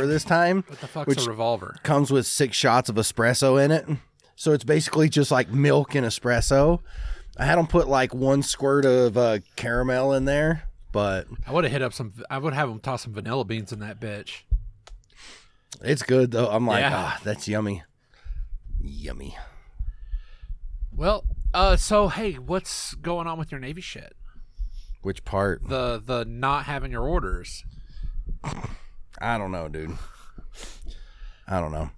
revolver this time. What the fuck's Which- a revolver? Comes with six shots of espresso in it. So it's basically just like milk and espresso. I had them put like one squirt of uh, caramel in there, but I would have hit up some. I would have them toss some vanilla beans in that bitch. it's good though. I'm like, Yeah. ah, that's yummy. Yummy. Well, uh, so hey, what's going on with your Navy shit? Which part? The the not having your orders. I don't know, dude. I don't know.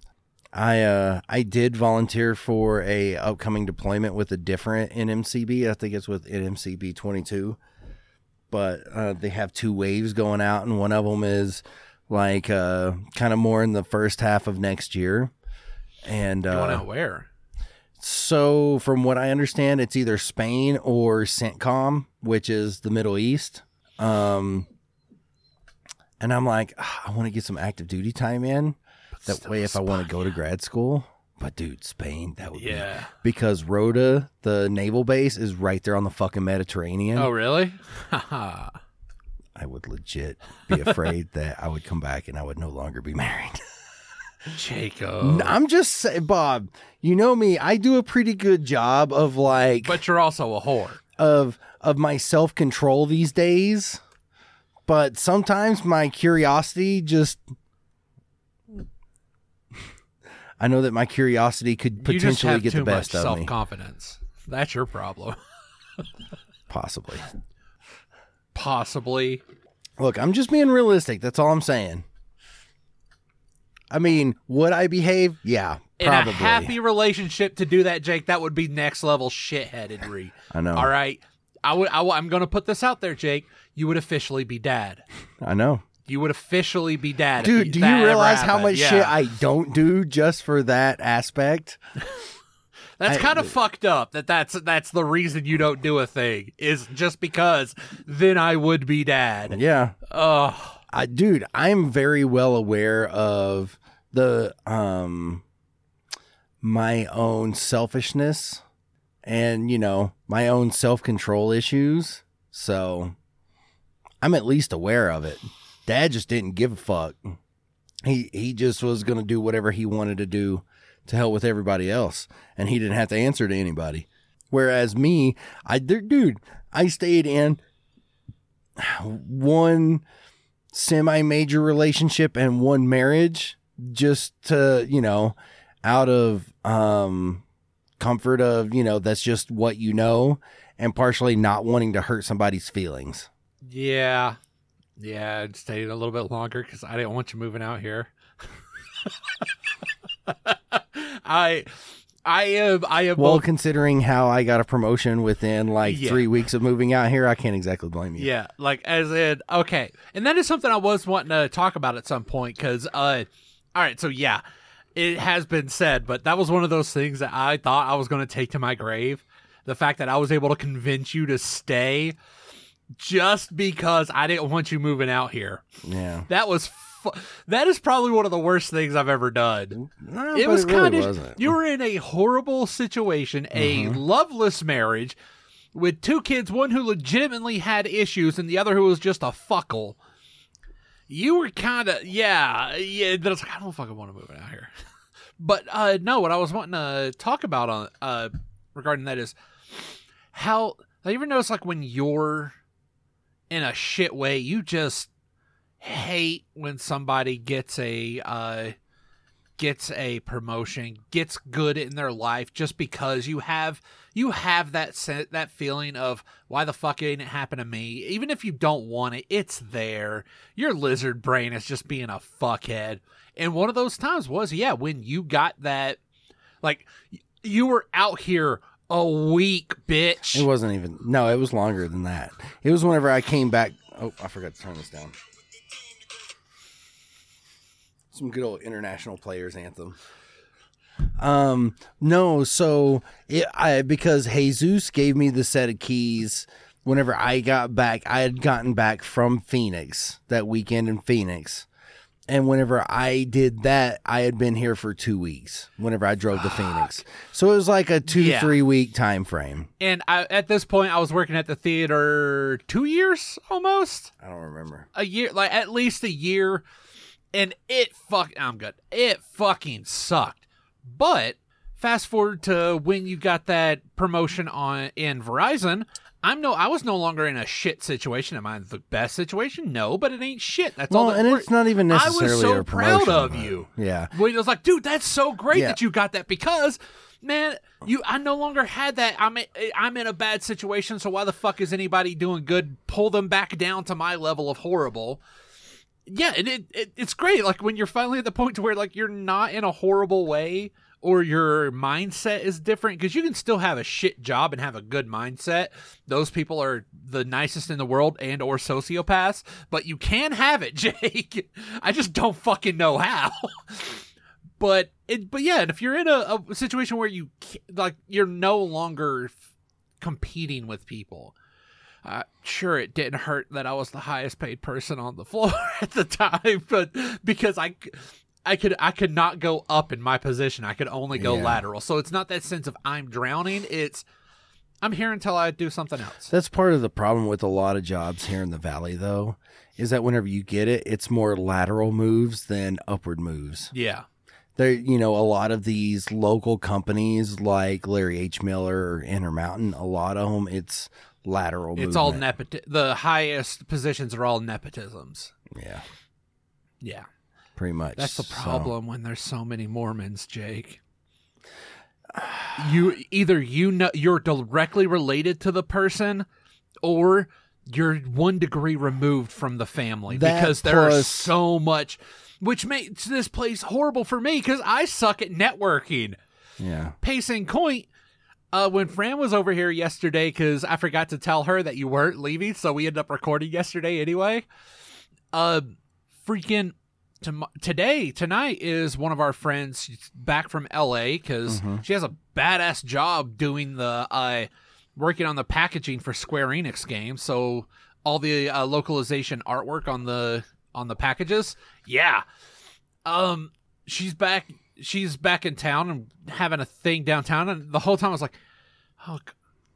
I uh I did volunteer for a upcoming deployment with a different NMCB. I think it's with NMCB 22. But uh, they have two waves going out, and one of them is like uh, kind of more in the first half of next year. And Going uh, out where? so, from what I understand, it's either Spain or CENTCOM, which is the Middle East. Um, and I'm like, "Ah, I want to get some active duty time in. That way, if I want to go to grad school. But dude, Spain, that would be Yeah. because Rota, the naval base, is right there on the fucking Mediterranean. Oh really? I would legit be afraid that I would come back and I would no longer be married. Jacob. I'm just saying, Bob. You know me. I do a pretty good job of like But you're also a whore. of of my self control these days, but sometimes my curiosity just. I know that my curiosity could potentially get the best of Self-confidence. That's your problem. possibly. Possibly. Look, I'm just being realistic. That's all I'm saying. I mean, would I behave? Yeah, probably. In a happy relationship to do that, Jake, that would be next level shitheadedry. I know. All right. I would. I, am going to put this out there, Jake. You would officially be dad. I know. You would officially be dad. Dude, do you realize how much Yeah. shit I don't do just for that aspect? That's kind of fucked up. That that's that's the reason you don't do a thing is just because then I would be dad. Yeah. Oh, I, dude, I'm very well aware of the um my own selfishness and you know my own self-control issues. So I'm at least aware of it. Dad just didn't give a fuck. He he just was gonna do whatever he wanted to do to hell with everybody else, and he didn't have to answer to anybody. Whereas me, I dude, I stayed in one semi-major relationship and one marriage just to you know out of um comfort of you know that's just what you know and partially not wanting to hurt somebody's feelings yeah, yeah. I'd stayed a little bit longer because I didn't want you moving out here. I, I am. I am. well both, considering how i got a promotion within like Yeah. three weeks of moving out here i can't exactly blame you Yeah, like as in okay, and that is something I was wanting to talk about at some point because uh, all right, so yeah, it has been said, but that was one of those things that I thought I was going to take to my grave. The fact that I was able to convince you to stay just because I didn't want you moving out here. yeah That was fu- that is probably one of the worst things I've ever done. No, it was kind of. Mm-hmm. you were in a horrible situation, a loveless marriage with two kids, one who legitimately had issues and the other who was just a fuckle. You were kind of yeah, yeah. That's like I don't fucking want to move out here. But uh no, what I was wanting to talk about on uh regarding that is how have you ever noticed like when you're in a shit way, you just hate when somebody gets a uh gets a promotion, gets good in their life just because you have you have that that feeling of why the fuck didn't it happen to me? Even if you don't want it, it's there. Your lizard brain is just being a fuckhead. And one of those times was yeah, when you got that like you were out here a week, bitch. it wasn't even no it was longer than that. It was whenever i came back oh i forgot to turn this down. Some good old international players anthem. Um no so it i because jesus gave me the set of keys whenever i got back i had gotten back from phoenix that weekend in phoenix and whenever i did that i had been here for two weeks whenever i drove to phoenix so it was like a two Yeah. three week time frame and I, at this point, I was working at the theater two years almost. i don't remember a year like at least a year and it fuck. I'm good. It fucking sucked. But fast forward to when you got that promotion on in Verizon. I'm no, I was no longer in a shit situation. Am I in the best situation? No, but it ain't shit. That's all. That and it's not even necessarily. I was so a proud of you. Yeah. when it was like, dude, that's so great Yeah. that you got that because, man, you I no longer had that. I'm in, I'm in a bad situation, so why the fuck is anybody doing good? Pull them back down to my level of horrible. Yeah, and it, it it's great. Like when you're finally at the point to where like you're not in a horrible way or your mindset is different because you can still have a shit job and have a good mindset. Those people are the nicest in the world and or sociopaths, but you can have it, Jake. I just don't fucking know how. but it but yeah, if you're in a, a situation where you like you're no longer f- competing with people. Uh, sure, it didn't hurt that I was the highest paid person on the floor at the time, but because I, I could I could not go up in my position. I could only go Yeah. lateral. So it's not that sense of I'm drowning. It's I'm here until I do something else. That's part of the problem with a lot of jobs here in the valley, though, is that whenever you get it, it's more lateral moves than upward moves. Yeah, There, you know, a lot of these local companies like Larry H. Miller or Intermountain, a lot of them, it's lateral. it's all movement. nepot. The highest positions are all nepotisms. Yeah, Yeah, pretty much. that's the So- problem when there's so many Mormons, Jake. You either you know you're directly related to the person, or you're one degree removed from the family That because there's so much, which makes this place horrible for me because I suck at networking. yeah. Pace in point. Uh, when Fran was over here yesterday, because I forgot to tell her that you weren't leaving, so we ended up recording yesterday anyway. Uh, freaking tom- today, tonight is one of our friends back from LA because Mhm. she has a badass job doing the uh, working on the packaging for Square Enix games. So all the uh, localization artwork on the on the packages, yeah. Um, she's back. She's back in town and having a thing downtown, and the whole time I was like, "Look,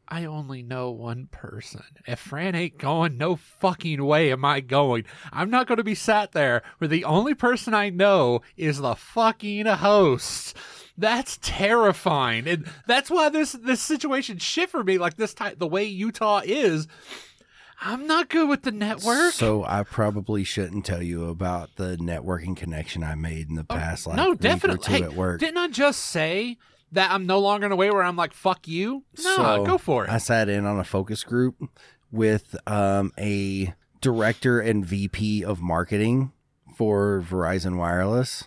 I only know one person. If Fran ain't going, no fucking way am I going. I'm not going to be sat there where the only person I know is the fucking host. That's terrifying, and that's why this this situation shit for me. Like this type, the way Utah is, I'm not good with the network. So I probably shouldn't tell you about the networking connection I made in the oh, past, like Oh, no, week definitely. Hey, at work. didn't I just say that I'm no longer in a way where I'm like, fuck you? No, So, go for it. I sat in on a focus group with um, a director and VP of marketing for Verizon Wireless.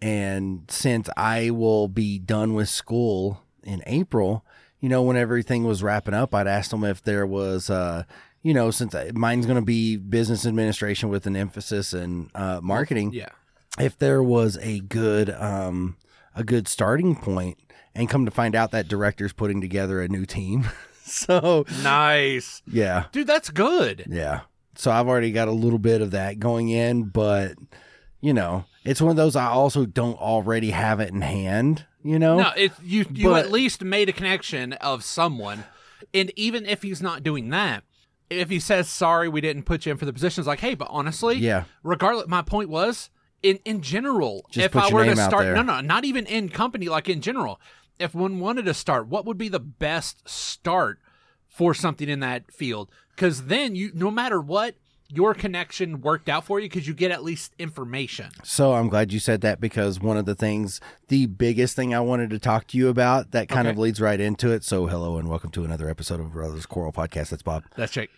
And since I will be done with school in April, you know, when everything was wrapping up, I'd asked them if there was, uh, you know, since I, mine's going to be business administration with an emphasis in uh, marketing, yeah. if there was a good um a good starting point and come to find out that director's putting together a new team. So Nice. yeah. Dude, that's good. yeah. So i've already got a little bit of that going in but you know it's one of those i also don't already have it in hand you know? No, it you you But- at least made a connection of someone, and even if he's not doing that, if he says sorry, we didn't put you in for the position, it's like, hey, but honestly, yeah. regardless, my point was in in general, Just if I were to start, no, no, not even in company, like in general, if one wanted to start, what would be the best start for something in that field? Because then you, no matter what, your connection worked out for you because you get at least information. so i'm glad you said that because one of the things the biggest thing i wanted to talk to you about that kind Okay. of leads right into it so hello and welcome to another episode of brothers quarrel podcast that's bob That's Jake.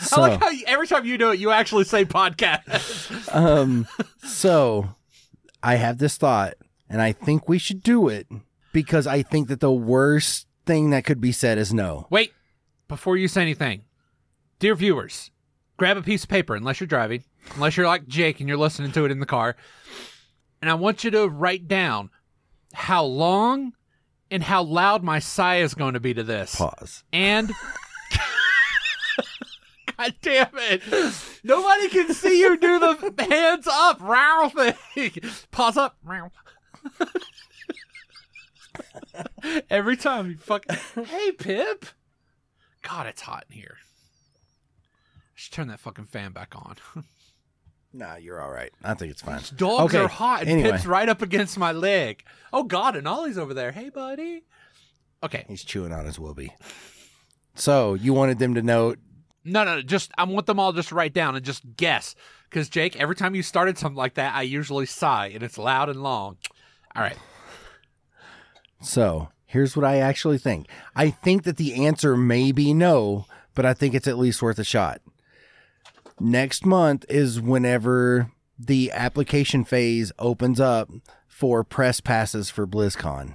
So I like how you, every time you do it, you actually say podcast. um so i have this thought and i think we should do it because i think that the worst thing that could be said is no Wait, before you say anything, dear viewers, grab a piece of paper unless you're driving, unless you're like Jake and you're listening to it in the car, and I want you to write down how long and how loud my sigh is going to be to this. pause And God damn it. Nobody can see you do the hands up row thing. Pause up. Row. Every time you fuck Hey Pip. God, it's hot in here. I should turn that fucking fan back on. Nah, you're all right. I think it's fine. Dogs Okay, are hot. And anyway. Pip's right up against my leg. Oh God, and Ollie's over there. Hey, buddy. Okay. He's chewing on his whoopee. So you wanted them to know No, no, just I want them all just write down and just guess. Because Jake, every time you started something like that, I usually sigh, and it's loud and long. All right. So here's what I actually think. I think that the answer may be no, but I think it's at least worth a shot. Next month is whenever the application phase opens up for press passes for BlizzCon.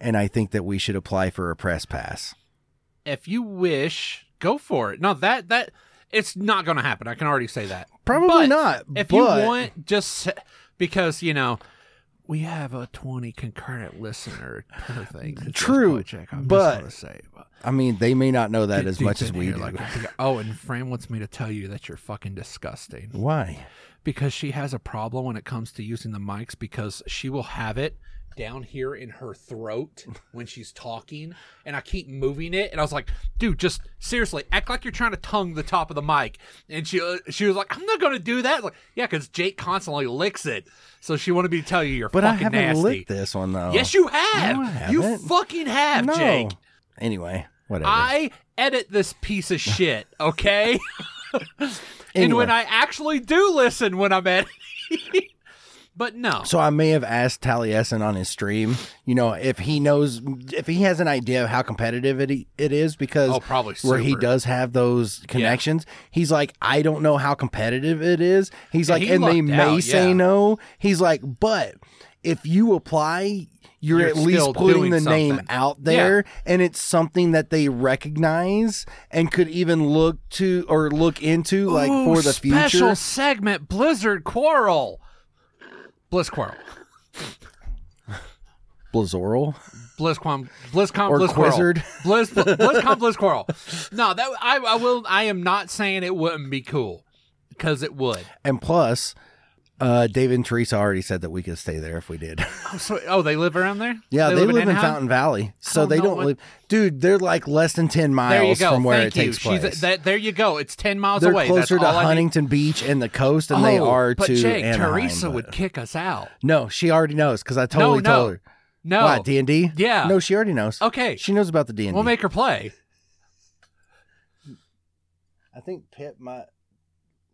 And I think that we should apply for a press pass. If you wish, go for it. No, that that it's not going to happen. I can already say that. Probably But not. If but you want, just because you know. We have a twenty concurrent listener per thing. True, check. I'm but- just say, but I mean, they may not know that as much as we here, do. like, oh, and Fran wants me to tell you that you're fucking disgusting. Why? because she has a problem when it comes to using the mics because she will have it down here in her throat when she's talking and I keep moving it and I was like dude just seriously act like you're trying to tongue the top of the mic. And she uh, she was like I'm not going to do that. Like yeah cuz Jake constantly licks it so she wanted me to tell you you're But I fucking haven't nasty. licked this one though. yes you have. No, you fucking have no. Jake. Anyway, whatever. I edit this piece of shit okay? And when I actually do listen when I'm editing but no So I may have asked Taliesin on his stream, you know, if he knows, if he has an idea of how competitive it, it is, because Oh, probably where he does have those connections, he's like, I don't know how competitive it is. He's Yeah, like, he and they may out, say yeah. no. He's like, but if you apply, you're, You're at least putting the name out there, and it's something that they recognize and could even look to or look into, like Ooh, for the special future. segment Blizzard Quarrel. Blizz Quarrel. Blizzorl. BlizzCon, BlizzCon, Or Blizz Quarrel. Quizzard. Blizz, BlizzCon, Blizz No, that I, I will. I am not saying it wouldn't be cool because it would. And plus, uh, David and Teresa already said that we could stay there if we did. Oh, so, oh, they live around there. yeah, they, live, in Anaheim? Fountain Valley, so don't they don't what- live. Dude, they're like less than ten miles There you go. from where Thank it you. takes She's place. that. There you go. It's ten miles they're away. closer That's to Huntington Beach and the coast than they Oh, are but to Jake, Anaheim. Teresa but- would kick us out. No, she already knows because I totally no. told her. No. What D and D? Yeah. No, she already knows. Okay. She knows about the D and D. We'll make her play. I think Pip might.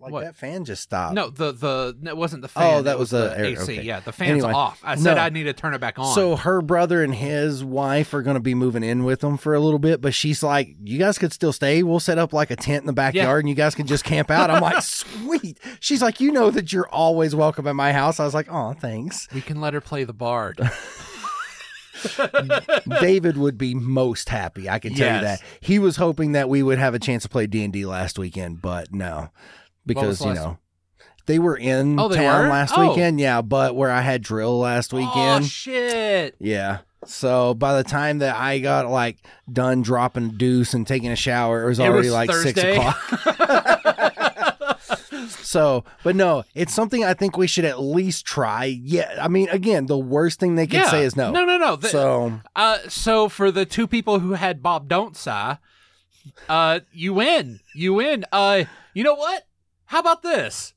Like What? that fan just stopped. No, the the it wasn't the oh, fan. Oh, that it was the AC. okay. Yeah, the fan's Anyway, off. I said no. I need to turn it back on. So her brother and his wife are going to be moving in with them for a little bit, but she's like, "You guys could still stay. We'll set up like a tent in the backyard, and you guys can just camp out." I'm like, "Sweet." She's like, "You know that you're always welcome at my house." I was like, "Oh, thanks." we can let her play the bard. David would be most happy. I can tell you that. He was hoping that we would have a chance to play D and D last weekend, but no, because you know. They were in Oh, they town were? last Oh. weekend, yeah, but where I had drill last weekend. Oh shit! Yeah. So by the time that I got like done dropping deuce and taking a shower, it was It already was like six o'clock. so, but no, it's something I think we should at least try. Yeah. I mean, again, the worst thing they could yeah. say is no. No, no, no. The- So uh, so for the two people who had Bob Don't Sigh, uh, you win. You win. Uh, you know what? How about this?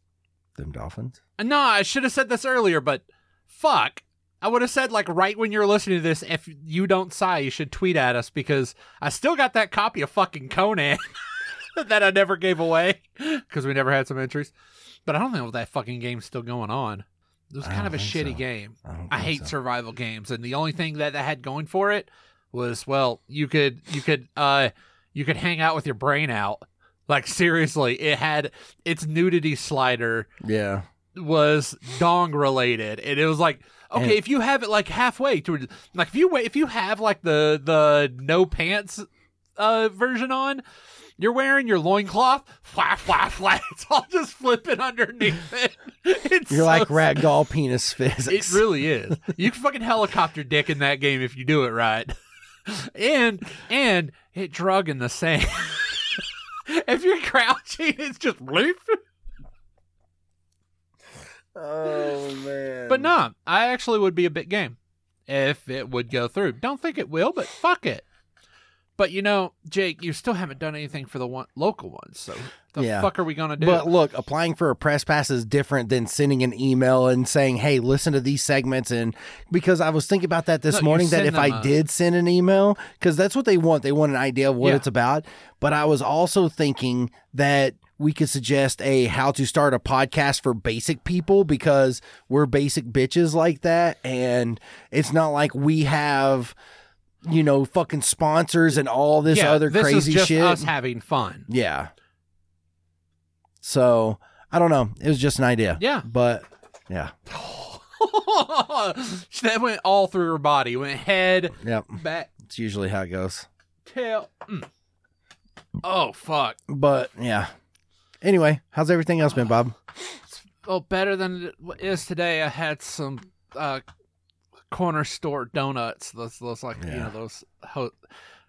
them dolphins. No, I should have said this earlier, but fuck. I would have said like right when you're listening to this, if you don't sigh, you should tweet at us because I still got that copy of fucking Conan that I never gave away because we never had some entries. But I don't know if that fucking game's still going on. It was kind of a shitty so. game. I, I hate so. survival games, and the only thing that that had going for it was well, you could you could uh you could hang out with your brain out. Like seriously, it had its nudity slider Yeah. was dong related, and it was like okay, And- if you have it like halfway to like if you wait if you have like the the no pants uh version on. You're wearing your loincloth, flat, flat, flat. It's all just flipping underneath it. It's You're so like ragdoll penis physics. it really is. You can fucking helicopter dick in that game if you do it right. And and it drug in the sand. if you're crouching, it's just bloop. oh man. But no, I actually would be a big game if it would go through. Don't think it will, but fuck it. But you know, Jake, you still haven't done anything for the one local ones, so The Yeah. fuck are we gonna do? But look, applying for a press pass is different than sending an email and saying, "Hey, listen to these segments." And because I was thinking about that this No, morning, that if I did send an email, because that's what they want, they want an idea of what Yeah. it's about. But I was also thinking that we could suggest a how to start a podcast for basic people because we're basic bitches like that, and it's not like we have. You know, fucking sponsors and all this yeah, other this crazy is just shit. us having fun. Yeah. So I don't know. It was just an idea. Yeah. But yeah. that went all through her body. Went head, Yep. back, It's usually how it goes. tail. Mm. Oh fuck. But yeah. Anyway, how's everything else been, Bob? Oh, better than it is today. I had some uh, corner store donuts. Those, those like you Yeah. know those. Ho-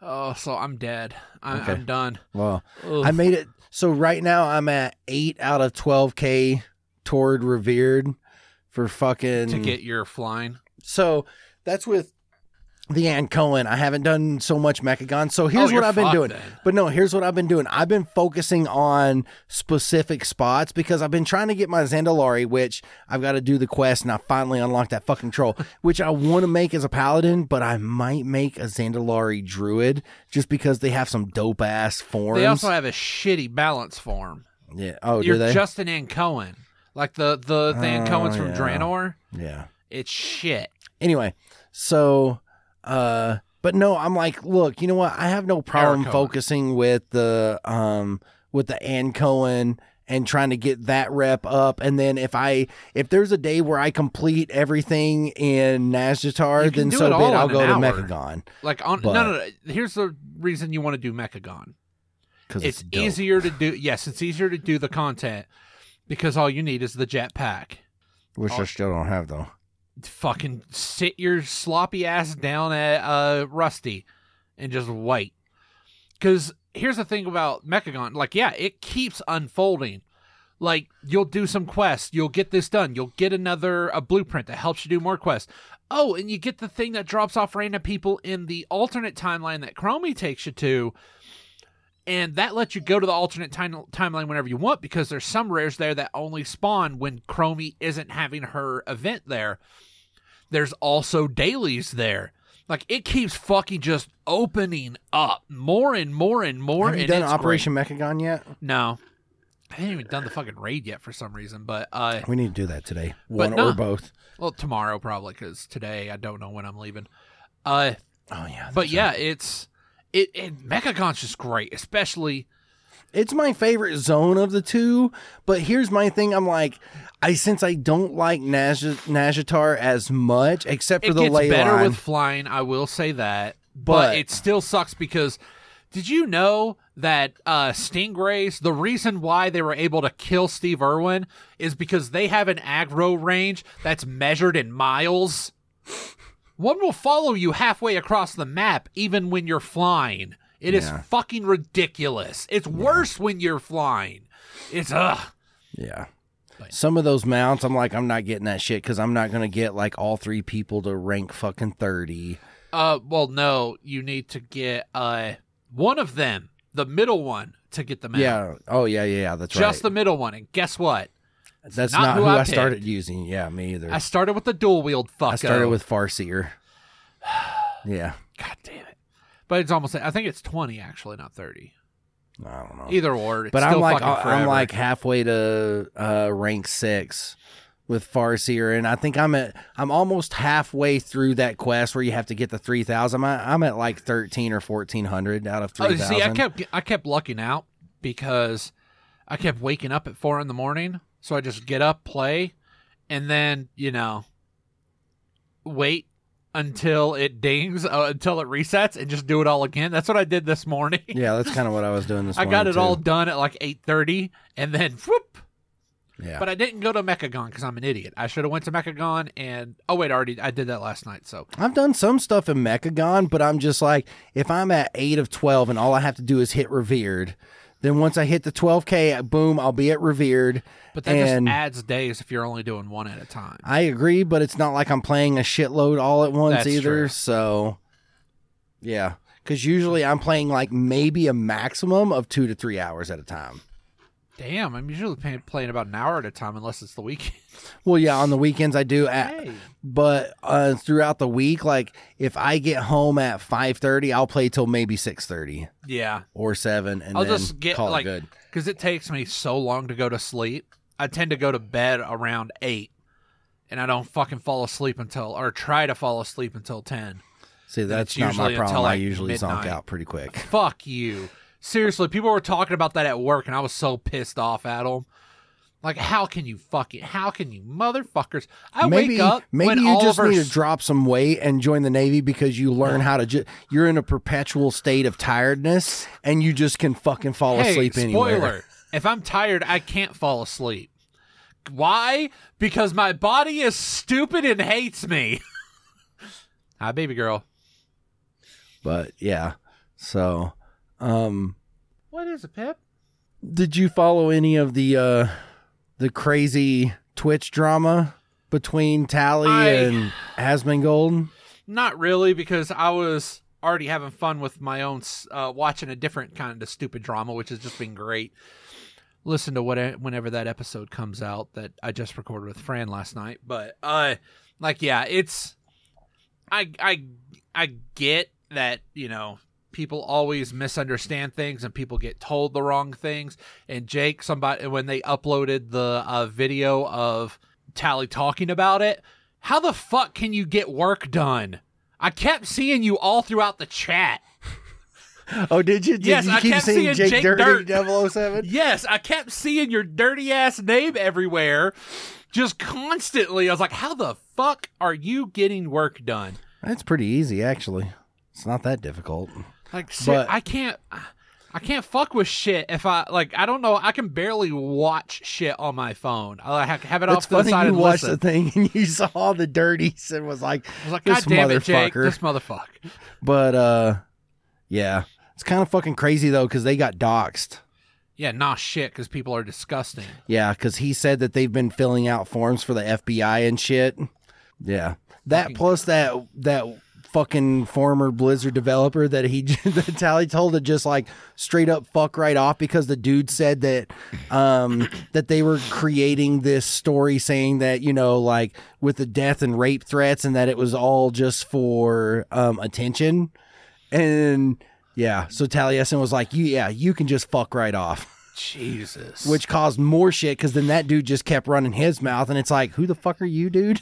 oh, so I'm dead. I'm, Okay. I'm done. Well, Ugh. I made it. So right now I'm at eight out of 12K toward revered for fucking. to get your flying. So that's with the Ankoan. I haven't done so much Mechagon. So here's Oh, what I've been doing. then. But no, here's what I've been doing. I've been focusing on specific spots because I've been trying to get my Zandalari, which I've got to do the quest, and I finally unlocked that fucking troll, which I want to make as a paladin, but I might make a Zandalari druid just because they have some dope ass forms. They also have a shitty balance form. yeah. Oh, You're do they? Justin and Cohen, like the the the Ann Oh, Cohen's from oh, yeah. Draenor. yeah. It's shit. anyway, so uh but no, I'm like, look, you know what? I have no problem focusing with the um with the Ankoan and trying to get that rep up and then if I if there's a day where I complete everything in You Nazjatar, then so be it. I'll go to hour. Mechagon. Like on But- no, no no. Here's the reason you want to do Mechagon. Because It's, it's, easier to do. Yes, it's easier to do the content because all you need is the jetpack. Which Oh. I still don't have though. Fucking sit your sloppy ass down at uh, Rusty and just wait. Because here's the thing about Mechagon. Like, yeah, it keeps unfolding. Like, you'll do some quests, you'll get this done, you'll get another a blueprint that helps you do more quests. Oh, and you get the thing that drops off random people in the alternate timeline that Chromie takes you to. And that lets you go to the alternate time- timeline whenever you want because there's some rares there that only spawn when Chromie isn't having her event there. There's also dailies there. Like it keeps fucking just opening up more and more and more. have you and done Operation Mechagon yet? No, I haven't even done the fucking raid yet for some reason. But uh, We need to do that today. One no. or both. well, tomorrow probably because today I don't know when I'm leaving. Uh, Oh yeah. but that's yeah, it's it. it Mechagon's just great, especially It's my favorite zone of the two, but here's my thing. I'm like, I since I don't like Naj- Nazjatar as much, except for it the gets ley better line. with flying. I will say that, but, But- it still sucks because did you know that uh, stingrays? The reason why they were able to kill Steve Irwin is because they have an aggro range that's measured in miles. One will follow you halfway across the map, even when you're flying. It is Yeah. fucking ridiculous. It's worse when you're flying. It's ugh. yeah. But- Some of those mounts, I'm like, I'm not getting that shit because I'm not gonna get like all three people to rank fucking thirty. Uh, well, no, you need to get uh one of them, the middle one, to get the mount. Yeah. Oh yeah, yeah, yeah. That's just right. Just the middle one. And guess what? That's not not, who who I I, started using. Yeah, me either. I started with the dual wield fucko. I started with Farseer. yeah. God damn it. But it's almost. I think it's twenty actually, not thirty. I don't know. Either or. It's but I'm like I'm like halfway to uh, rank six with Farseer, and I think I'm at I'm almost halfway through that quest where you have to get the three thousand. I'm, I'm at like thirteen or fourteen hundred out of Oh, three see, I kept I kept lucking out because I kept waking up at four in the morning. So I just get up, play, and then you know wait until it dings, uh, until it resets, and just do it all again. That's what I did this morning. yeah, that's kind of what I was doing this. Morning. I got it all done at like eight thirty, and then whoop. Yeah, But I didn't go to Mechagon because I'm an idiot. I should have went to Mechagon and oh wait, I already I did that last night. So I've done some stuff in Mechagon, but I'm just like, if I'm at eight of twelve and all I have to do is hit revered, then once I hit the twelve k, boom, I'll be at revered. But that and just adds days if you're only doing one at a time. I agree, but it's not like I'm playing a shitload all at once That's either. true. So, yeah, because usually I'm playing like maybe a maximum of two to three hours at a time. Damn, I'm usually pay- playing about an hour at a time, unless it's the weekend. Well, yeah, on the weekends I do. At, Hey. But uh, throughout the week, like if I get home at five thirty, I'll play till maybe six thirty Yeah, or seven, and I'll then just get call like good. because it takes me so long to go to sleep. I tend to go to bed around eight, and I don't fucking fall asleep until or try to fall asleep until ten. See, that's not my problem. until, I like, usually zonk out pretty quick. Fuck you. Seriously, people were talking about that at work, and I was so pissed off at them. Like, how can you fucking, how can you motherfuckers? I maybe wake up maybe you just need to drop some weight and join the Navy because you learn how to. Ju- you're in a perpetual state of tiredness, and you just can fucking fall hey, asleep anywhere. spoiler. If I'm tired, I can't fall asleep. Why? Because my body is stupid and hates me. Hi, baby girl. But yeah, so um, What is it, Pip? did you follow any of the uh the crazy Twitch drama between Tally I- and Asmongold? Not really, because I was already having fun with my own, uh, watching a different kind of stupid drama, which has just been great. Listen to what whenever that episode comes out that I just recorded with Fran last night, but uh, like yeah, it's I I I get that you know people always misunderstand things and people get told the wrong things. And Jake, somebody when they uploaded the uh, video of Tally talking about it, how the fuck can you get work done? I kept seeing you all throughout the chat. Oh, did you? Did Yes, you I kept seeing Jake, Jake Dirty Dirt. 007? Yes, I kept seeing your dirty ass name everywhere, just constantly. I was like, how the fuck are you getting work done? That's pretty easy, actually. It's not that difficult. Like, ser- But- I can't. I can't fuck with shit if I like. I don't know. I can barely watch shit on my phone. I like, have it off to the side you watched the thing and you saw the dirties and was like, I was like, this God damn it, Jake, motherfucker. this motherfucker. but uh, yeah, it's kind of fucking crazy though because they got doxxed. Yeah, nah, shit, because people are disgusting. Yeah, because he said that they've been filling out forms for the FBI and shit. Yeah, that Fucking- plus that that fucking former Blizzard developer that he that Tally told to just like straight up fuck right off because the dude said that um that they were creating this story saying that you know like with the death and rape threats and that it was all just for um attention. And yeah so Taliesin was like you yeah you can just fuck right off. Jesus. which caused more shit because then that dude just kept running his mouth and it's like who the fuck are you dude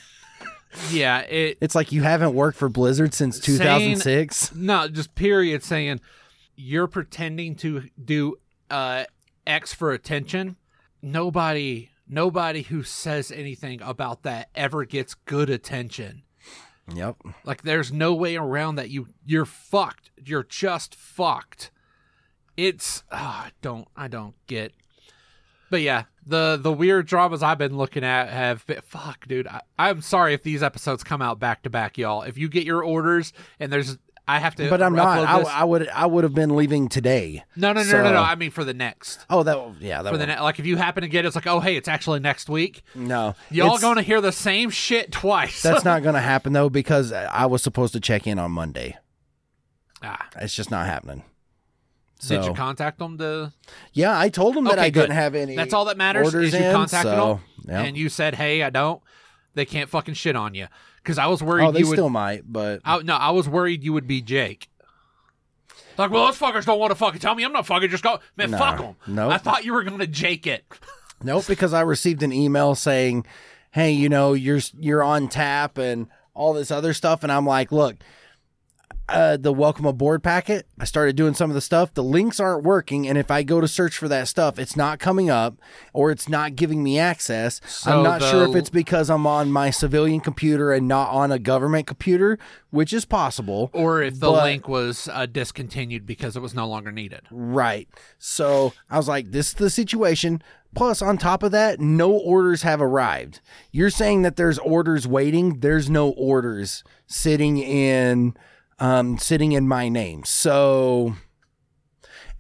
yeah, it it's like you haven't worked for blizzard since Saying- 2006 no, just period saying you're pretending to do uh X for attention. Nobody nobody who says anything about that ever gets good attention. yep Like there's no way around that you you're fucked. You're just fucked. It's ah, I don't I don't get. But yeah, the the weird dramas I've been looking at have been fuck, dude. I, I'm sorry if these episodes come out back to back, y'all. If you get your orders and there's I have to but i'm not I, I would i would have been leaving today no, no, no, so- no, no. I mean for the next. oh that yeah that For the ne- like if you happen to get it, it's like, oh hey, it's actually next week. no Y'all going to hear the same shit twice. that's not gonna happen though because i was supposed to check in on monday ah, it's just not happening so Did you contact them to yeah i told him that Okay, i didn't have any That's all that matters orders is you in, contacted so, them yeah. and you said, "Hey, I don't." They can't fucking shit on you because I was worried oh they you would. still might but I, no, I was worried you would be Jake. Like, well, those fuckers don't want to fucking tell me. I'm not fucking just go. Man, fuck them. nope. I thought you were gonna Jake it. Nope, because I received an email saying, "Hey, you know, you're you're on tap and all this other stuff," and I'm like, "Look, uh, the welcome aboard packet. I started doing some of the stuff. The links aren't working, and if I go to search for that stuff, it's not coming up, or it's not giving me access. So I'm not the- sure if it's because I'm on my civilian computer and not on a government computer, which is possible. Or if the But- link was uh, discontinued because it was no longer needed. Right. So I was like, this is the situation. Plus, on top of that, no orders have arrived. You're saying that there's orders waiting. There's no orders sitting in, um, sitting in my name. So,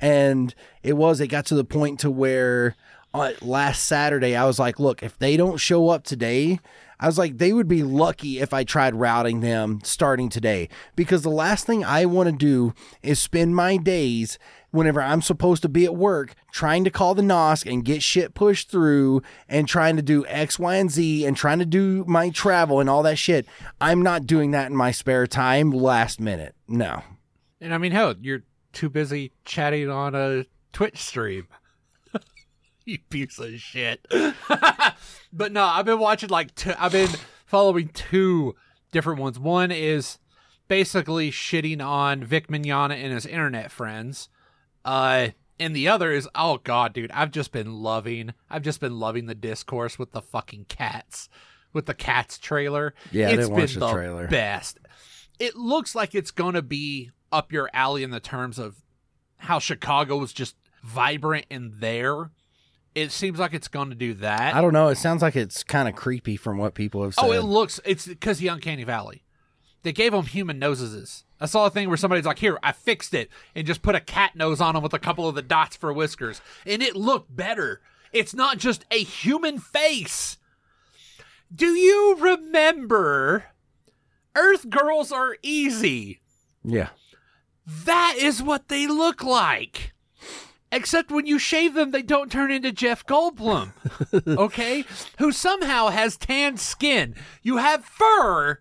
and it was, it got to the point to where uh, last Saturday, I was like, look, if they don't show up today, I was like, they would be lucky if I tried routing them starting today. Because the last thing I want to do is spend my days whenever I'm supposed to be at work trying to call the NOSC and get shit pushed through and trying to do X, Y, and Z and trying to do my travel and all that shit. I'm not doing that in my spare time last minute. No. And I mean, hell, you're too busy chatting on a Twitch stream. you piece of shit. but no, I've been watching like I've been following two different ones. One is basically shitting on Vic Mignogna and his internet friends. Uh and the other is oh god, dude, I've just been loving I've just been loving the discourse with the fucking cats. With the cats trailer. Yeah, it's been the the trailer. best. It looks like it's gonna be up your alley in the terms of how Chicago was just vibrant in there. It seems like it's going to do that. I don't know. It sounds like it's kind of creepy from what people have said. oh, it looks it's because the Uncanny Valley. They gave them human noses. I saw a thing where somebody's like, "Here, I fixed it," and just put a cat nose on them with a couple of the dots for whiskers, and it looked better. It's not just a human face. Do you remember? Earth girls are easy. yeah. That is what they look like. Except when you shave them, they don't turn into Jeff Goldblum. okay? Who somehow has tanned skin. You have fur,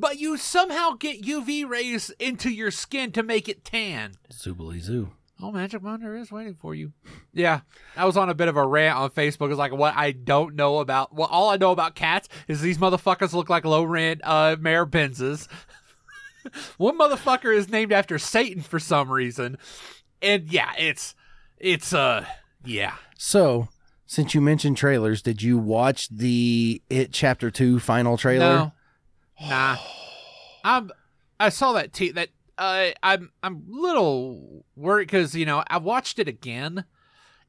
but you somehow get UV rays into your skin to make it tan. Zoobilee Zoo. Oh, Magic Wonder is waiting for you. Yeah, I was on a bit of a rant on Facebook. It's like what I don't know about. Well, all I know about cats is these motherfuckers look like low rent uh, Mayor Benzes. One motherfucker is named after Satan for some reason, and yeah, it's it's uh yeah. So, since you mentioned trailers, did you watch the It Chapter 2 final trailer? No, nah. I'm. I saw that t that. Uh, I'm. I'm little worried because you know I watched it again,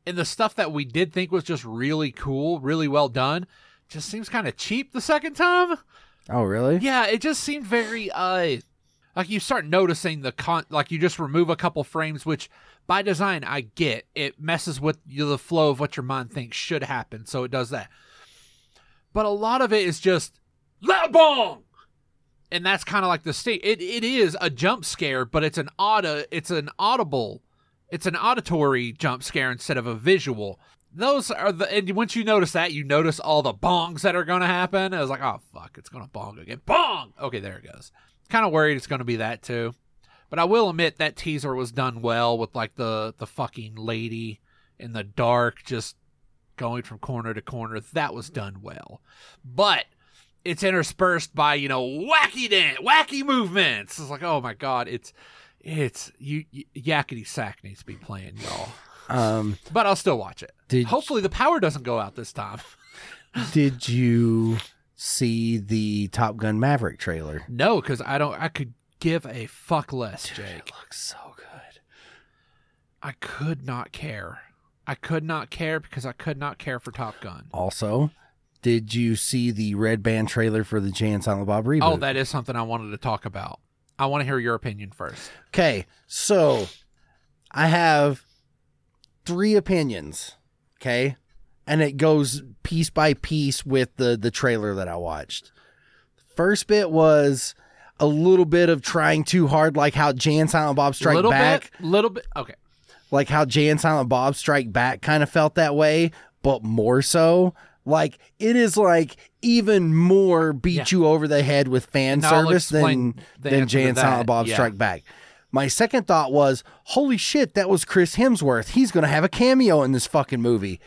and the stuff that we did think was just really cool, really well done, just seems kind of cheap the second time. Oh, really? Yeah, it just seemed very uh like you start noticing the con like you just remove a couple frames which by design I get. It messes with you the flow of what your mind thinks should happen, so it does that. But a lot of it is just loud bong. And that's kind of like the state. It it is a jump scare, but it's an auto it's an audible it's an auditory jump scare instead of a visual. Those are the and once you notice that, you notice all the bongs that are gonna happen. I was like, oh fuck, it's gonna bong again. Bong! Okay, there it goes. Kind of worried it's gonna be that too. But I will admit that teaser was done well with like the the fucking lady in the dark just going from corner to corner. That was done well. But it's interspersed by, you know, wacky dance, wacky movements. It's like, oh my god, it's it's you, you yakety sax needs to be playing, y'all. Um, But I'll still watch it. Hopefully the power doesn't go out this time. did you see the Top Gun Maverick trailer? No, because I don't. I could give a fuck less, Jake. It looks so good. I could not care. I could not care because I could not care for Top Gun. Also, did you see the Red Band trailer for the Jay and Silent Bob reboot? Oh, that is something I wanted to talk about. I want to hear your opinion first. Okay, so I have three opinions. Okay, and it goes piece by piece with the the trailer that I watched. First bit was a little bit of trying too hard, like how Jay and Silent Bob Strike little Back, bit, little bit. Okay. like how Jay and Silent Bob Strike Back kind of felt that way, but more so. Like it is like even more beat Yeah. you over the head with fan service than than Jay and. Silent Bob Yeah. Strike Back. My second thought was, holy shit, that was Chris Hemsworth. He's gonna have a cameo in this fucking movie.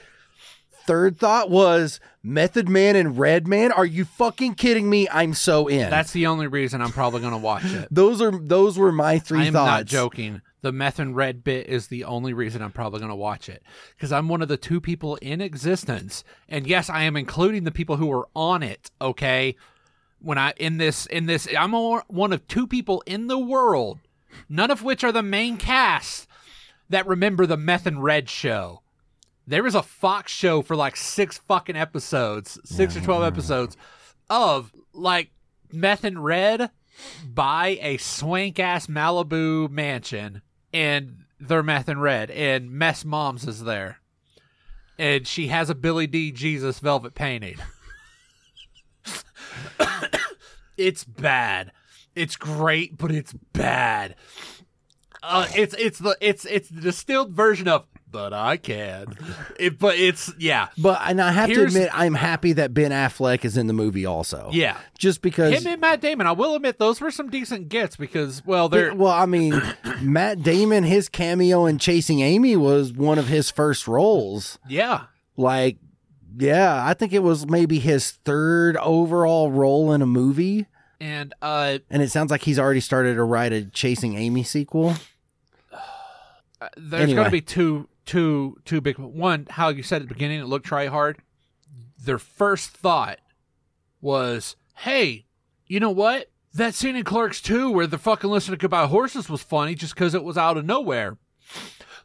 Third thought was Method Man and Redman. Are you fucking kidding me? I'm so in. That's the only reason I'm probably going to watch it. those are those were my three I am thoughts. not joking. The meth and red bit is the only reason I'm probably going to watch it because I'm one of the two people in existence, and yes, I am including the people who are on it. Okay, when I in this in this, I'm one of two people in the world, none of which are the main cast that remember the meth and red show. There was a Fox show for like six fucking episodes, six or twelve episodes of like meth and red by a swank ass Malibu mansion and they're meth and red and mess moms is there. and she has a Billy D. Jesus velvet painting. it's bad. It's great, but it's bad. Uh, it's it's the it's it's the distilled version of but I can. It, but it's yeah. But and I have to admit, I'm happy that Ben Affleck is in the movie also. Yeah. Just because. Him and Matt Damon, I will admit those were some decent gets because well they're well, I mean, Matt Damon, his cameo in Chasing Amy was one of his first roles. yeah. Like, yeah, I think it was maybe his third overall role in a movie. And uh And it sounds like he's already started to write a Chasing Amy sequel. there's Anyway. going to be two two two big one how you said at the beginning it looked try hard their first thought was hey you know what? That scene in clerks 2 where the fucking listen to goodbye horses was funny just because it was out of nowhere.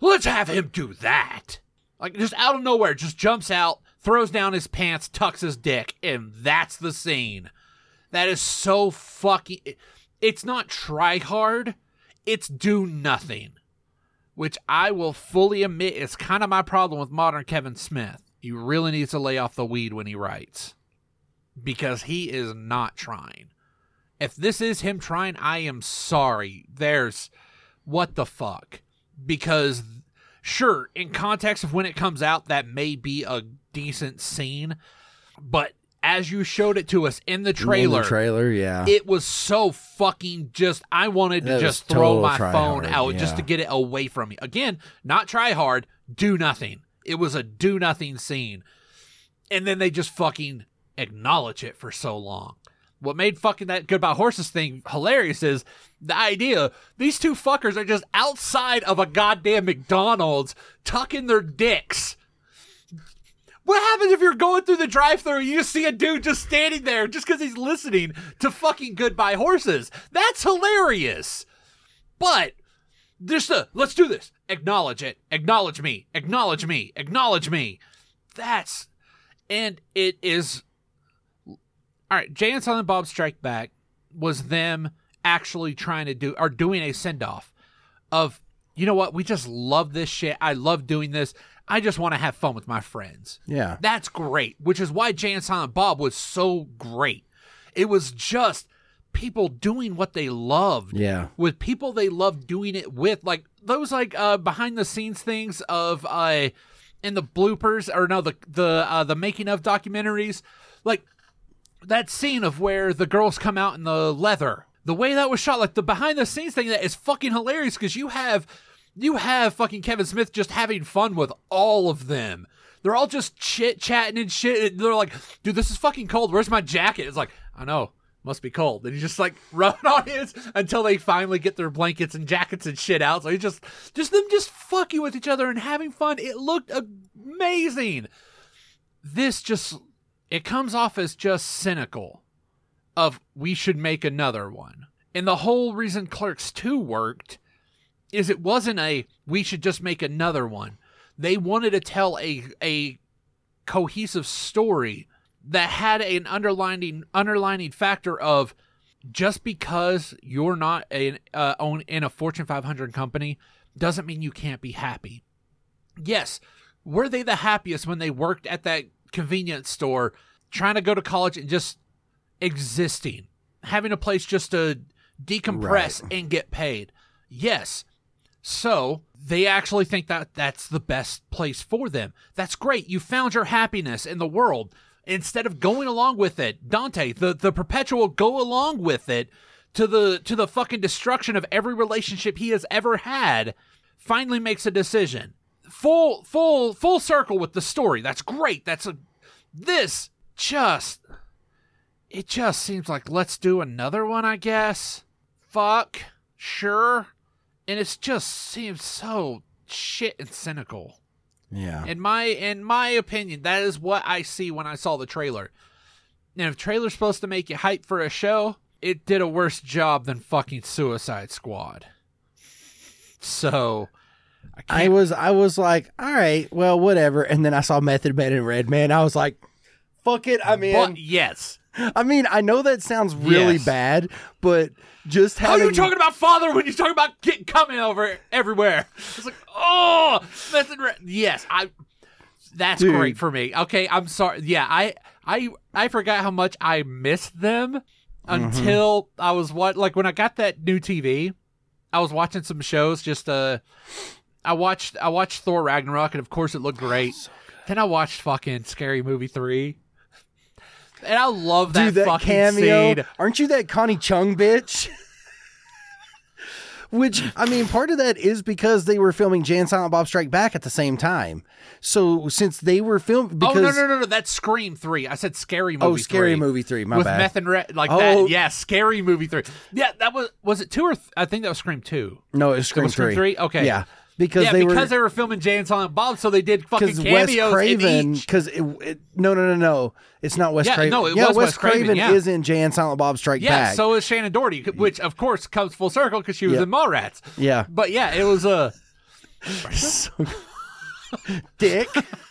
Let's have him do that. Like just out of nowhere just jumps out throws down his pants tucks his dick and that's the scene. That is so fucking it's not try hard it's do nothing which I will fully admit is kind of my problem with modern Kevin Smith. He really needs to lay off the weed when he writes because he is not trying. If this is him trying, I am sorry. There's what the fuck? Because sure, in context of when it comes out, that may be a decent scene, but as you showed it to us in the In trailer, the trailer, yeah. it was so fucking just I wanted to That just throw my phone hard, out just to get it away from me. Again, not try hard, do nothing. It was a do nothing scene. And then they just fucking acknowledge it for so long. What made fucking that goodbye horses thing hilarious is the idea these two fuckers are just outside of a goddamn McDonald's tucking their dicks. What happens if you're going through the drive-thru and you see a dude just standing there just because he's listening to fucking Goodbye Horses? That's hilarious. But just a let's do this. Acknowledge it. Acknowledge me. Acknowledge me. Acknowledge me. That's and it is all right. Jay and Silent Bob Strike Back was them actually trying to do or doing a send off of you know what we just love this shit. I love doing this. I just want to have fun with my friends. yeah. That's great, which is why Jay and Silent Bob was so great. It was just people doing what they loved Yeah. with people they loved doing it with like those like uh behind the scenes things of uh in the bloopers or no the the uh the making of documentaries like that scene of where the girls come out in the leather the way that was shot like the behind the scenes thing that is fucking hilarious because you have you have fucking Kevin Smith just having fun with all of them they're all just chit chatting and shit and they're like dude this is fucking cold where's my jacket it's like I know must be cold. And he's just like rubbing on his until they finally get their blankets and jackets and shit out. So he just, just them just fucking with each other and having fun. It looked amazing. This just, it comes off as just cynical of we should make another one. And the whole reason Clerks 2 worked is it wasn't a we should just make another one. They wanted to tell a a cohesive story that had an underlining underlining factor of just because you're not an uh, own in a Fortune 500 company doesn't mean you can't be happy. Yes, were they the happiest when they worked at that convenience store, trying to go to college and just existing, having a place just to decompress and get paid? Yes. So they actually think that that's the best place for them. That's great. You found your happiness in the world. Instead of going along with it, Dante, the, the perpetual go along with it to the to the fucking destruction of every relationship he has ever had, finally makes a decision. Full full full circle with the story. That's great. That's a this just it just seems like let's do another one, I guess. Fuck. Sure and it just seems so shit and cynical. Yeah. In my in my opinion, that is what I see when I saw the trailer. Now, if trailer's supposed to make you hype for a show, it did a worse job than fucking Suicide Squad. So, I. I was I was like, all right, well, whatever. And then I saw Method Man and Redman. I was like, fuck it. I mean, but yes, I mean, I know that sounds really Yes. bad, but just how are you talking about father when you're talking about get coming over everywhere? It's like, oh, Yes, I. That's Dude. great for me. Okay, I'm sorry. Yeah, I I I forgot how much I missed them Mm-hmm. until I was what like when I got that new TV, I was watching some shows just uh I watched I watched Thor Ragnarok and of course it looked great. then I watched fucking Scary Movie 3. And I love that Dude, that fucking cameo. scene. Aren't you that Connie Chung bitch? Which I mean, part of that is because they were filming Jay and Silent Bob Strike Back at the same time. So since they were filming, because oh no no no no! That's Scream three. I said Scary oh, Movie. oh, Scary 3. Movie three, my with bad. meth and re- like Oh. that. Yeah, Scary Movie three. Yeah, that was was it two or th- I think that was Scream two. no, it was Scream was Scream three. three? Okay. yeah, because yeah, they because were they were filming Jay and Silent Bob, so they did fucking because Wes cameos Craven. Because no, no, no, no, it's not Wes Yeah, Craven. no, it yeah, was Wes Wes Craven, yeah. is in Jay and Silent Bob Strike Yeah, Back. so is Shannen Doherty, which of course comes full circle because she was Yeah. in Mallrats. yeah, But yeah, it was uh, a so, Dick.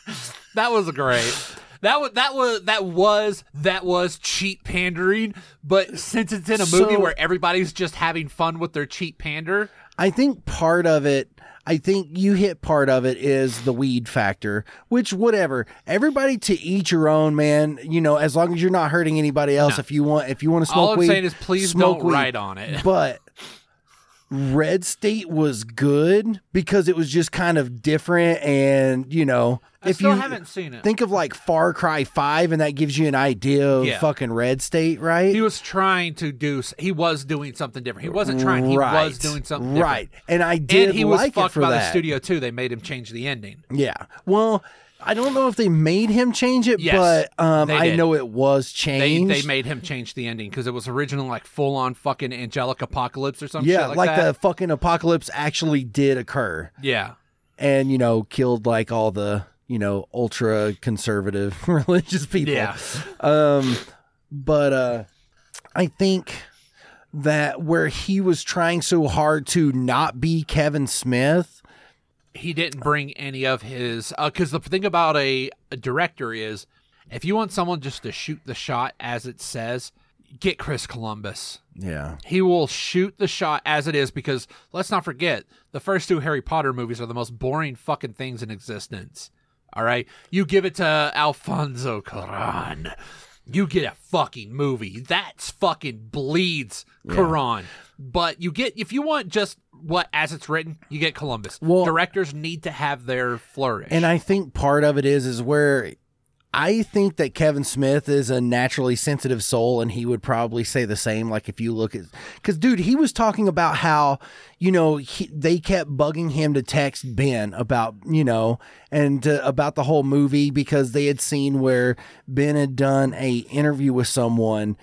that was great. That was that was that was that was cheap pandering, but since it's in a movie So- where everybody's just having fun with their cheap pander, I think part of it, I think you hit part of it is the weed factor, which whatever. Everybody to eat your own, man. You know, as long as you're not hurting anybody else. No. If you want, if you want to smoke all I'm weed, saying is please smoke don't weed. write on it. But Red State was good because it was just kind of different, and you know, I if still you haven't seen it. think of like Far Cry Five, and that gives you an idea of Yeah. fucking Red State, right? he was trying to do. He was doing something different. He wasn't trying. He right. was doing something different. right. And I did And he was like fucked by that. the studio too. They made him change the ending. Yeah. Well, I don't know if they made him change it, Yes, but um, I know it was They changed. they made him change the ending because it was original like full on fucking angelic apocalypse or something. yeah, shit like, like, that. the fucking apocalypse actually did occur, yeah. and you know, killed like all the you know ultra conservative religious people. Yeah. Um, but uh, I think that where he was trying so hard to not be Kevin Smith. He didn't bring any of his uh, because the thing about a, a director is if you want someone just to shoot the shot as it says get chris columbus. Yeah. he will shoot the shot as it is because let's not forget the first two harry potter movies are the most boring fucking things in existence. All right? You give it to alfonso cuaron you get a fucking movie that's fucking bleeds Cuarón. But you get if you want just what as it's written, you get Columbus. Well- Directors need to have their flourish. And I think part of it is is where I think that Kevin Smith is a naturally sensitive soul, and he would probably say the same. Like if you look at, because dude, he was talking about how you know he, they kept bugging him to text Ben about you know and uh, about the whole movie because they had seen where Ben had done a interview with someone